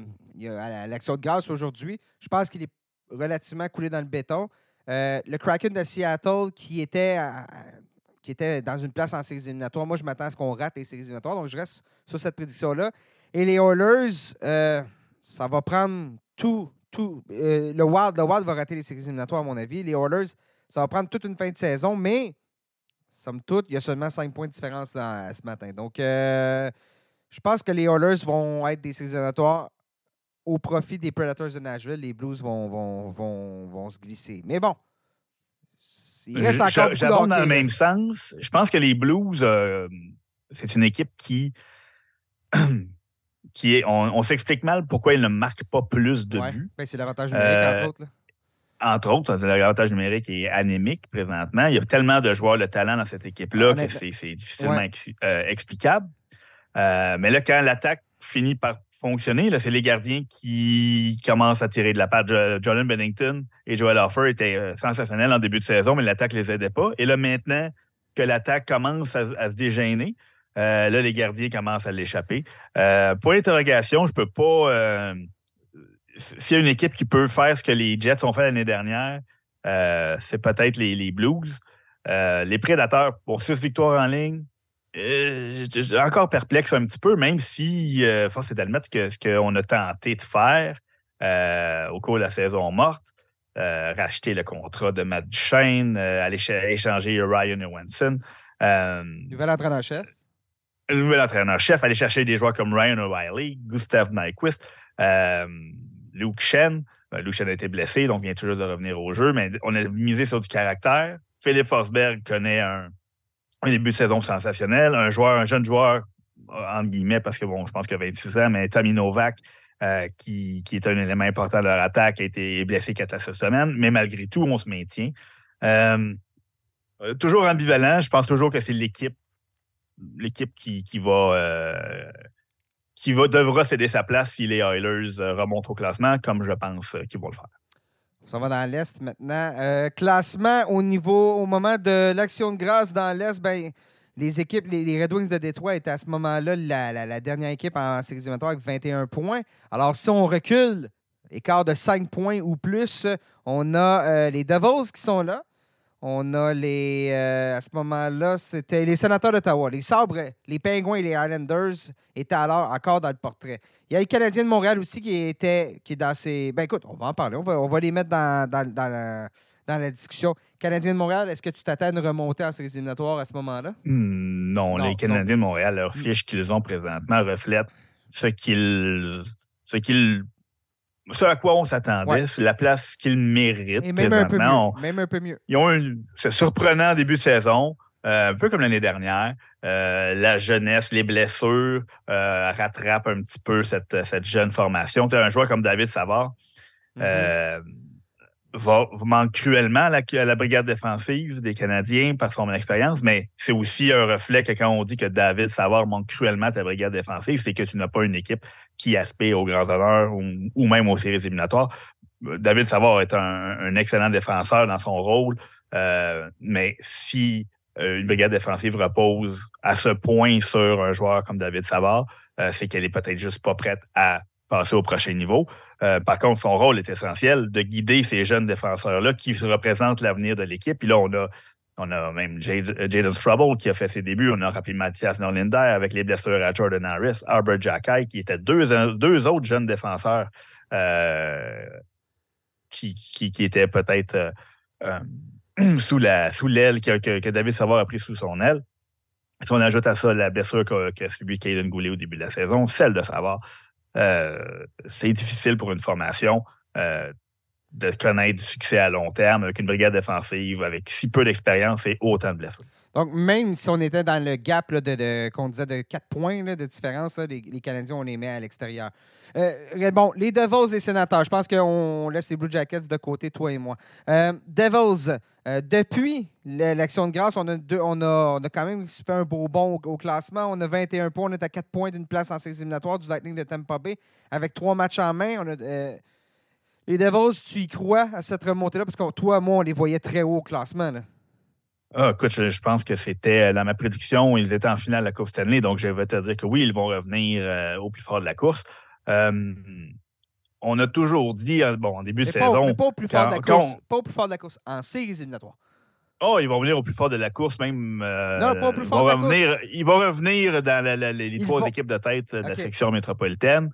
à l'Action de grâce aujourd'hui. Je pense qu'il est relativement coulé dans le béton. Euh, le Kraken de Seattle qui était, qui était dans une place en séries éliminatoires, moi je m'attends à ce qu'on rate les séries éliminatoires, donc je reste sur cette prédiction-là. Et les Oilers, ça va prendre tout, euh, le, Wild, le Wild va rater les séries éliminatoires, à mon avis. Les Oilers, ça va prendre toute une fin de saison, mais somme toute, il y a seulement 5 points de différence ce matin. Donc, euh, je pense que les Oilers vont être des séries éliminatoires au profit des Predators de Nashville. Les Blues vont, vont, vont, se glisser. Mais bon, il reste encore dans le même sens. Je pense que les Blues, euh, c'est une équipe qui, (clears throat) qui est. On, s'explique mal pourquoi ils ne marquent pas plus de buts. Ben, c'est l'avantage numérique, entre autres. Entre autres, l'avantage numérique est anémique présentement. Il y a tellement de joueurs de talent dans cette équipe-là que c'est difficilement explicable. mais là, quand l'attaque finit par fonctionner. C'est les gardiens qui commencent à tirer de la patte. Jordan Bennington et Joel Offer étaient euh, sensationnels en début de saison, mais l'attaque ne les aidait pas. Et là, maintenant que l'attaque commence à, se dégêner, euh, là, les gardiens commencent à l'échapper. Euh, point d'interrogation, je peux pas. S'il y a une équipe qui peut faire ce que les Jets ont fait l'année dernière, c'est peut-être les, Blues. les Prédateurs, pour six victoires en ligne, euh, j'ai encore perplexe un petit peu, même si, euh, force d'admettre que ce qu'on a tenté de faire euh, au cours de la saison morte, euh, racheter le contrat de Matt Duchesne, aller échanger Ryan Ewanson. nouvel entraîneur-chef. Nouvel entraîneur-chef, aller chercher des joueurs comme Ryan O'Reilly, Gustav Nyquist, Luke Shen. Luke Shen a été blessé, donc vient toujours de revenir au jeu, mais on a misé sur du caractère. Philippe Forsberg connaît un, début de saison sensationnel. Un joueur, un jeune joueur, entre guillemets, parce que bon, je pense qu'il a 26 ans, mais Tommy Novak, euh, qui, est un élément important de leur attaque, a été blessé quatre à cette semaine, mais malgré tout, on se maintient. Euh, euh, toujours ambivalent, je pense toujours que c'est l'équipe l'équipe qui, va qui va devra céder sa place si les Oilers remontent au classement, comme je pense qu'ils vont le faire. On va dans l'Est maintenant. Euh, classement au niveau, au moment de l'action de grâce dans l'Est, ben, les équipes, les, Red Wings de Détroit étaient à ce moment-là la, dernière équipe en série avec 21 points. Alors, si on recule, écart de 5 points ou plus, on a euh, les Devils qui sont là. On a les. Euh, à ce moment-là, c'était les sénateurs d'Ottawa. Les Sabres, les Penguins et les Islanders étaient alors encore dans le portrait. Il y a les Canadiens de Montréal aussi qui étaient qui dans ces. Ben écoute, on va en parler. On va, on va les mettre dans, dans, dans, la, discussion. Canadiens de Montréal, est-ce que tu t'attends à une remontée en séries éliminatoires à ce moment-là? Hmm, non, les Canadiens de Montréal, leur fiche qu'ils ont présentement reflète ce qu'ils ce qu'ils ce à quoi on s'attendait, c'est la place qu'ils méritent. Et même un peu mieux. même un peu mieux. Ils ont c'est surprenant début de saison, euh, un peu comme l'année dernière. Euh, la jeunesse, les blessures euh, rattrapent un petit peu cette, jeune formation. Tu as un joueur comme David Savard. Mm-hmm va, manque cruellement à la, brigade défensive des Canadiens par son expérience, mais c'est aussi un reflet que quand on dit que David Savard manque cruellement à ta brigade défensive, c'est que tu n'as pas une équipe qui aspire aux grands honneurs ou, même aux séries éliminatoires. David Savard est un, excellent défenseur dans son rôle, euh, mais si euh, une brigade défensive repose à ce point sur un joueur comme David Savard, euh, c'est qu'elle est peut-être juste pas prête à passer au prochain niveau. Euh, par contre, son rôle est essentiel de guider ces jeunes défenseurs-là qui représentent l'avenir de l'équipe. Puis là, on a, on a même euh, Jaden Strubble qui a fait ses débuts. On a rappelé Mathias Norlinder avec les blessures à Jordan Harris, Albert Jacky, qui étaient deux, deux autres jeunes défenseurs euh, qui, qui, étaient peut-être (clears throat) sous la sous l'aile que, que, David Savard a pris sous son aile. Si on ajoute à ça la blessure qu'a subi Caden Goulet au début de la saison, celle de Savard, euh, c'est difficile pour une formation euh, de connaître du succès à long terme avec une brigade défensive avec si peu d'expérience et autant de blessures. Donc, même si on était dans le gap de, qu'on disait de 4 points de différence, les, Canadiens, on les met à l'extérieur. Euh, bon, les Devils, les sénateurs, je pense qu'on laisse les Blue Jackets de côté, toi et moi. Euh, Devils, euh, depuis l'action de grâce, on a, on, a, quand même fait un beau bond au, classement. On a 21 points, on est à 4 points d'une place en séries éliminatoires du Lightning de Tampa Bay avec trois matchs en main. les Devils, tu y crois à cette remontée-là? Parce que toi, moi, on les voyait très haut au classement. Là. Ah, écoute, je, pense que c'était euh, dans ma prédiction, ils étaient en finale de la Coupe Stanley, donc je vais te dire que oui, ils vont revenir euh, au plus fort de la course. Euh, on a toujours dit, bon, en début de saison. Mais pas au plus fort de la course. Pas au plus fort de la course, en séries éliminatoires. Oh, ils vont venir au plus fort de la course, même. non, pas au plus fort de la revenir, course. Ils vont revenir dans les trois équipes de tête de la section métropolitaine.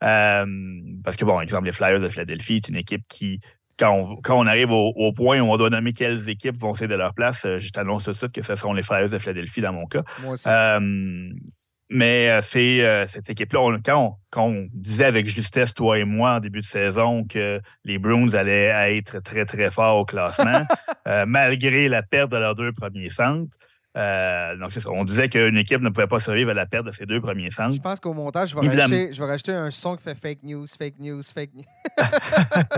parce que, bon, exemple, les Flyers de Philadelphie est une équipe qui quand on, arrive au, point où on doit nommer quelles équipes vont céder leur place, euh, je t'annonce tout de suite que ce seront les Flyers de Philadelphie dans mon cas. Moi aussi. Euh, mais euh, c'est cette équipe-là, quand, on, disait avec justesse, toi et moi, en début de saison, que les Bruins allaient être très, très forts au classement, (laughs) malgré la perte de leurs deux premiers centres, Euh, donc, c'est ça. On disait qu'une équipe ne pouvait pas survivre à la perte de ses deux premiers centres. Je pense qu'au montage, je vais, rajouter, je vais rajouter un son qui fait fake news, fake news, fake news. (laughs)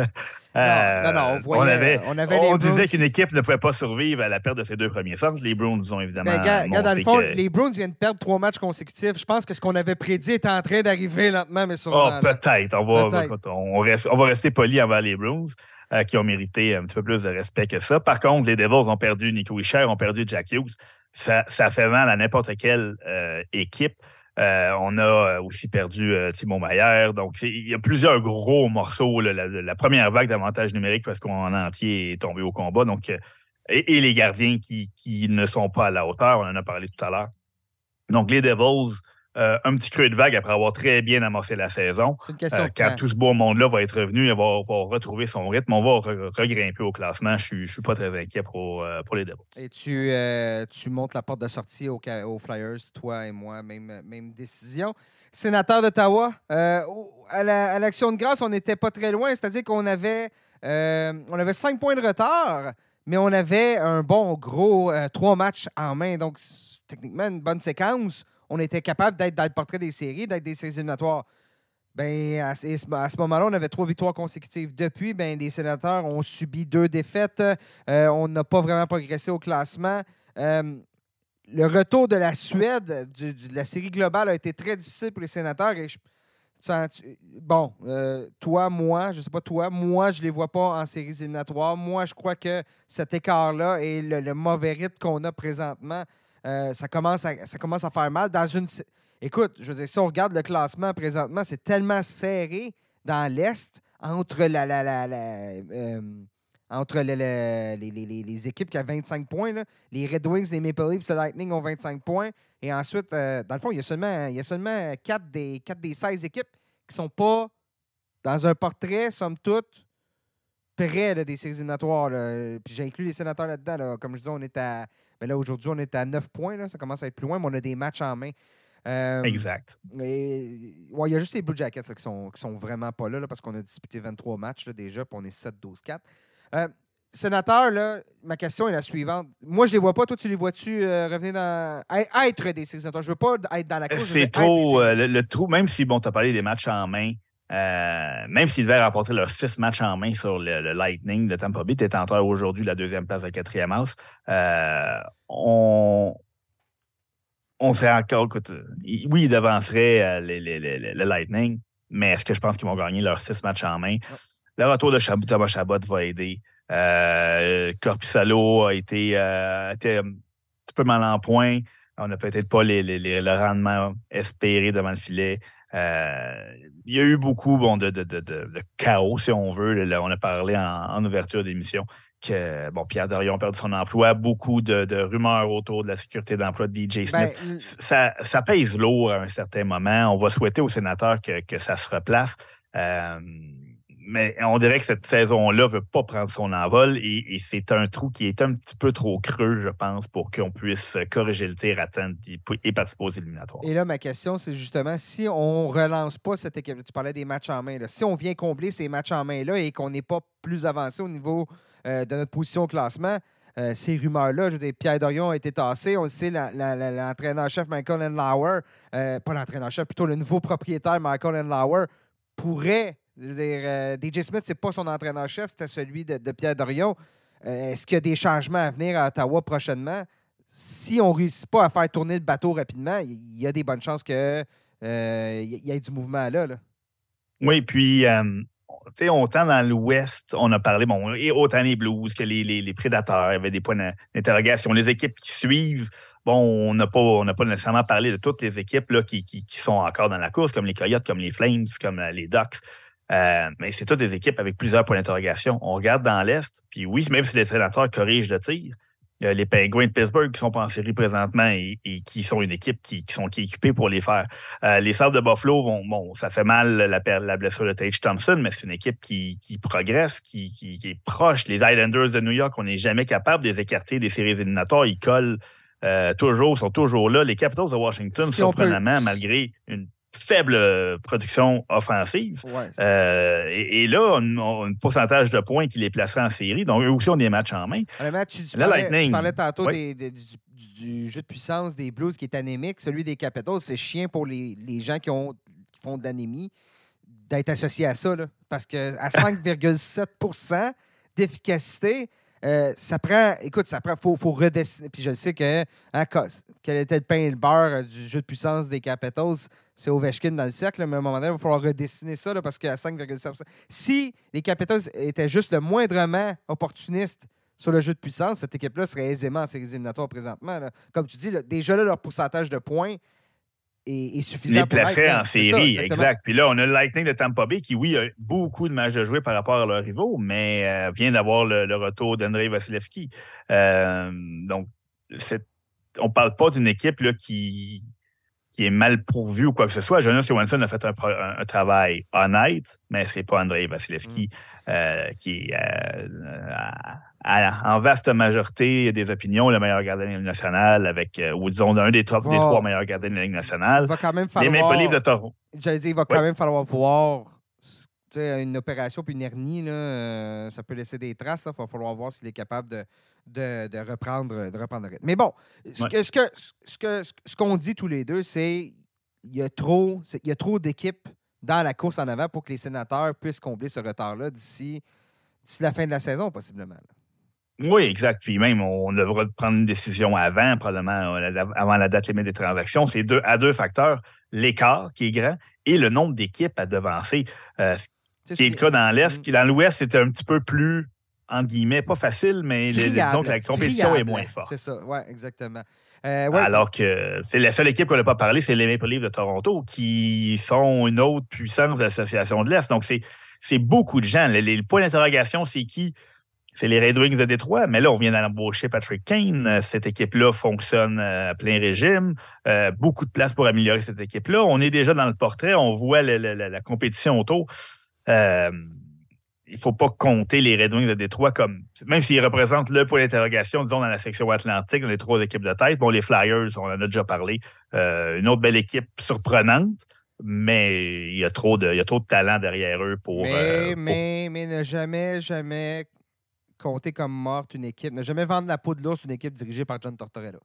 (laughs) non, non, on, voyait, on, avait, on, avait on disait qu'une équipe ne pouvait pas survivre à la perte de ses deux premiers centres. Les Bruins ont évidemment. Ben, dans le fond, les Bruins viennent de perdre trois matchs consécutifs. Je pense que ce qu'on avait prédit est en train d'arriver lentement, mais sûrement. Oh, peut-être. On, va, peut on, reste, on va rester poli envers les Bruins. Euh, qui ont mérité un petit peu plus de respect que ça. Par contre, les Devils ont perdu Nico Isher, ont perdu Jack Hughes. Ça, ça fait mal à n'importe quelle euh, équipe. Euh, on a aussi perdu Timo Maillard. Donc, il y a plusieurs gros morceaux. la, première vague d'avantage numérique parce qu'on en entier est tombé au combat. Donc, et, les gardiens qui, ne sont pas à la hauteur. On en a parlé tout à l'heure. Donc, les Devils euh, un petit creux de vague après avoir très bien amorcé la saison. Euh, quand tout ce beau monde-là va être revenu, il va, retrouver son rythme, on va regrimper au classement. Je ne suis, pas très inquiet pour, euh, pour les Devils. Et tu, tu montes la porte de sortie aux, Flyers, toi et moi, même, même décision. Sénateur d'Ottawa, à l'Action de grâce, on n'était pas très loin, c'est-à-dire qu'on avait, on avait cinq points de retard, mais on avait un bon gros trois matchs en main. Donc, techniquement, une bonne séquence on était capable d'être dans le portrait des séries, d'être des séries éliminatoires. Ben, à, ce moment-là, on avait trois victoires consécutives. Depuis, ben, les sénateurs ont subi deux défaites. Euh, on n'a pas vraiment progressé au classement. Euh, le retour de la Suède, de la série globale, a été très difficile pour les sénateurs. Bon, euh, toi, moi, je ne sais pas toi, moi, je ne les vois pas en séries éliminatoires. Moi, je crois que cet écart-là et le mauvais rythme qu'on a présentement euh, ça, commence à, ça commence à faire mal. Dans une... Écoute, je veux dire, si on regarde le classement présentement, c'est tellement serré dans l'Est entre la, la, la, euh, entre les, les, équipes qui ont 25 points. Les Red Wings, les Maple Leafs, les Lightning ont 25 points. Et ensuite, euh, dans le fond, il y a seulement, il y a seulement 4 des, 4 des 16 équipes qui ne sont pas dans un portrait, somme toute, près des séries éliminatoires. Puis j'ai inclus les sénateurs là-dedans. Comme je disais, on est à mais là, aujourd'hui, on est à 9 points. Ça commence à être plus loin, mais on a des matchs en main. Euh, exact. Il y a juste les Blue Jackets qui sont, qui sont vraiment pas là, parce qu'on a disputé 23 matchs déjà, puis on est 7-12-4. Euh, sénateur, là, ma question est la suivante. Moi, je les vois pas. Toi, tu les vois-tu euh, revenir dans. être des sénateurs? Je veux pas être dans la course. C'est trop. Le, trou, même si, bon, tu as parlé des matchs en main, même s'ils devaient remporter leurs six matchs en main sur le, Lightning de Tampa Bay, tu es aujourd'hui la deuxième place à quatrième house. on, on serait encore. oui, ils devanceraient euh, le Lightning, mais est-ce que je pense qu'ils vont gagner leurs six matchs en main? Le retour de Thomas Chabot va aider. Euh, Corpissalo a été, euh, un petit peu mal en point. On n'a peut-être pas le rendement espéré devant le filet. Euh, il y a eu beaucoup bon, de, chaos, si on veut. on a parlé en, ouverture d'émission que bon, Pierre Dorion a perdu son emploi, beaucoup de, rumeurs autour de la sécurité d'emploi de DJ ben, Smith. ça, ça, pèse lourd à un certain moment. On va souhaiter aux sénateurs que, que ça se replace. Euh, mais on dirait que cette saison-là ne veut pas prendre son envol et, c'est un trou qui est un petit peu trop creux, je pense, pour qu'on puisse corriger le tir à et participer aux éliminatoires. Et là, ma question, c'est justement si on relance pas cette équipe, tu parlais des matchs en main, si on vient combler ces matchs en main-là et qu'on n'est pas plus avancé au niveau euh, de notre position au classement, euh, ces rumeurs-là. Je veux dire, Pierre Dorion a été tassé. On le sait, l'entraîneur-chef Michael Enlauer, euh, pas l'entraîneur-chef, plutôt le nouveau propriétaire Michael Enlauer, pourrait dire, euh, DJ Smith, c'est pas son entraîneur-chef, c'était celui de, Pierre Dorion. Euh, est-ce qu'il y a des changements à venir à Ottawa prochainement? Si on ne réussit pas à faire tourner le bateau rapidement, il y a des bonnes chances qu'il euh, y ait du mouvement là. Oui, puis autant dans l'Ouest, on a parlé, bon, et autant les Blues que les, les, Prédateurs, il y avait des points d'interrogation. Les équipes qui suivent, bon, on n'a pas, pas nécessairement parlé de toutes les équipes là, qui, qui, sont encore dans la course, comme les Coyotes, comme les Flames, comme les Ducks. Euh, mais c'est toutes des équipes avec plusieurs points d'interrogation. On regarde dans l'Est, puis oui, même si les sénateurs corrigent le tir, il y a les Penguins de Pittsburgh qui sont pas en série présentement et, qui sont une équipe qui, sont équipées pour les faire. Euh, les Sabres de Buffalo vont, bon, ça fait mal la, la blessure de Tage Thompson, mais c'est une équipe qui, progresse, qui, est proche. Les Islanders de New York, on n'est jamais capable de les écarter des séries éliminatoires. Ils collent euh, toujours, sont toujours là. Les Capitals de Washington, surprenamment, malgré une faible euh, production offensive. Euh, et, là, on, a un pourcentage de points qui les placerait en série. Donc, eux aussi ont des matchs en main. tu, parlais, tantôt des, du, jeu de puissance des Blues qui est anémique, celui des Capitals, c'est chiant pour les, les gens qui, ont, qui font de l'anémie d'être associés à ça. Là. Parce qu'à 5,7% (laughs) d'efficacité, euh, ça prend, écoute, ça prend, faut, faut redessiner. Puis je sais que, hein, quel était le pain et le beurre du jeu de puissance des Capitals, c'est Ovechkin dans le cercle, mais à un moment donné, il va falloir redessiner ça parce qu'à 5,7 Si les Capitals étaient juste le moindrement opportunistes sur le jeu de puissance, cette équipe-là serait aisément en séries éliminatoires présentement. Comme tu dis, déjà là, leur pourcentage de points est, suffisant. Les placerait en série, exact. Puis là, on a le Lightning de Tampa Bay qui, oui, a beaucoup de matchs à jouer par rapport à leurs rivaux, mais euh, vient d'avoir le, retour d'Andrei Vasilevski. Euh, donc, on ne parle pas d'une équipe là, qui, qui est mal pourvue ou quoi que ce soit. Jonas Johansson a fait un, travail honnête, mais c'est pas Andrei Vasilevski mm. euh, qui est en vaste majorité des opinions, le meilleur gardien de la Ligue nationale, avec, euh, ou disons, un des, top, des trois meilleurs gardiens de la Ligue nationale. Il va quand même falloir. Les Maple Leafs de Toronto. J'allais dire, il va quand même falloir voir une opération puis une hernie, là, euh, ça peut laisser des traces. Il va falloir voir s'il est capable de, de, de, reprendre, de reprendre le rythme. Mais bon, ce que, ce que, ce que, ce qu'on dit tous les deux, c'est il y a trop, il y a trop d'équipes dans la course en avant pour que les sénateurs puissent combler ce retard-là d'ici la fin de la saison, possiblement. Oui, exact. Puis même, on devra prendre une décision avant, probablement euh, avant la date limite des transactions. C'est deux, à deux facteurs. L'écart qui est grand et le nombre d'équipes à devancer. Euh, qui est le cas dans l'Est. Mm. Dans l'Ouest, c'était un petit peu plus, entre guillemets, pas facile, mais disons que la compétition est moins forte. C'est ça, oui, exactement. Euh, Alors que c'est la seule équipe qu'on n'a pas parlé, c'est les Maple Leafs de Toronto, qui sont une autre puissance d'association de l'Est. Donc, c'est beaucoup de gens. Le, point d'interrogation, c'est qui? C'est les Red Wings de Détroit, mais là, on vient d'embaucher Patrick Kane. Euh, cette équipe-là fonctionne euh, à plein régime. Euh, beaucoup de place pour améliorer cette équipe-là. On est déjà dans le portrait, on voit la, compétition autour. il ne faut pas compter les Red Wings de Détroit comme, même s'ils représentent le point d'interrogation, disons, dans la section atlantique, dans les trois équipes de tête. Bon, les Flyers, on en a déjà parlé. une autre belle équipe surprenante mais il y a trop de, il y a trop de talent derrière eux pour. Mais, mais, mais ne jamais, jamais compter comme morte une équipe, ne jamais vendre la peau de l'ours une équipe dirigée par John Tortorella.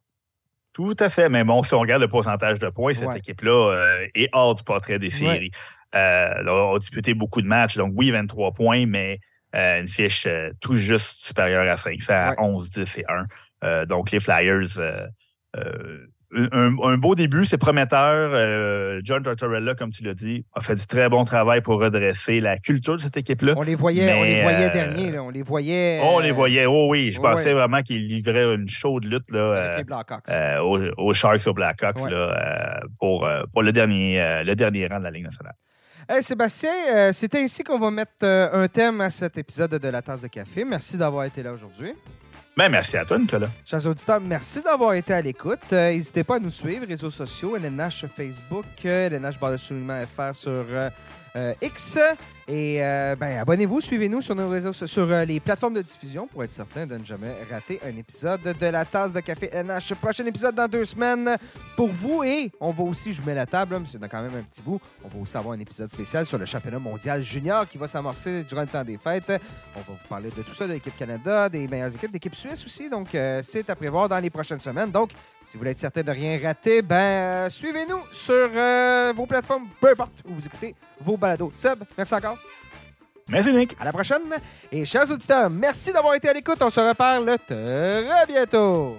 Tout à fait. Mais bon, si on regarde le pourcentage de points, cette équipe-là euh, est hors du portrait des séries. Euh, on a disputé beaucoup de matchs. Donc, oui, 23 points, mais euh, une fiche tout juste supérieure à 500, à 11, 10 et 1. donc, les Flyers un, beau début, c'est prometteur. Euh, John Tortorella, comme tu l'as dit, a fait du très bon travail pour redresser la culture de cette équipe-là. On les voyait, on les voyait euh, derniers, on les voyait. on les voyait, oh oui, je pensais vraiment qu'ils livraient une chaude lutte là, euh, aux, Sharks, aux Blackhawks pour, pour le, dernier, le dernier rang de la Ligue nationale. Hey, Sébastien, c'est ainsi qu'on va mettre un thème à cet épisode de La Tasse de Café. Merci d'avoir été là aujourd'hui. Ben, merci à toi, Nicolas. Chers auditeurs, merci d'avoir été à l'écoute. Euh, n'hésitez pas à nous suivre, réseaux sociaux, LNH Facebook, LNH Barre de FR sur euh, euh, X. Et euh, ben, abonnez-vous, suivez-nous sur nos réseaux, sur euh, les plateformes de diffusion pour être certain de ne jamais rater un épisode de la tasse de café NH. Prochain épisode dans deux semaines pour vous et on va aussi, je mets la table, mais c'est quand même un petit bout. On va aussi avoir un épisode spécial sur le championnat mondial junior qui va s'amorcer durant le temps des fêtes. On va vous parler de tout ça, de l'équipe Canada, des meilleures équipes, d'équipe suisse aussi. Donc, c'est à prévoir dans les prochaines semaines. Donc, si vous voulez être certain de rien rater, ben, suivez-nous sur vos plateformes, peu importe où vous écoutez vos balados. Seb, merci encore. Merci, Nick. À la prochaine. Et chers auditeurs, merci d'avoir été à l'écoute. On se reparle très bientôt.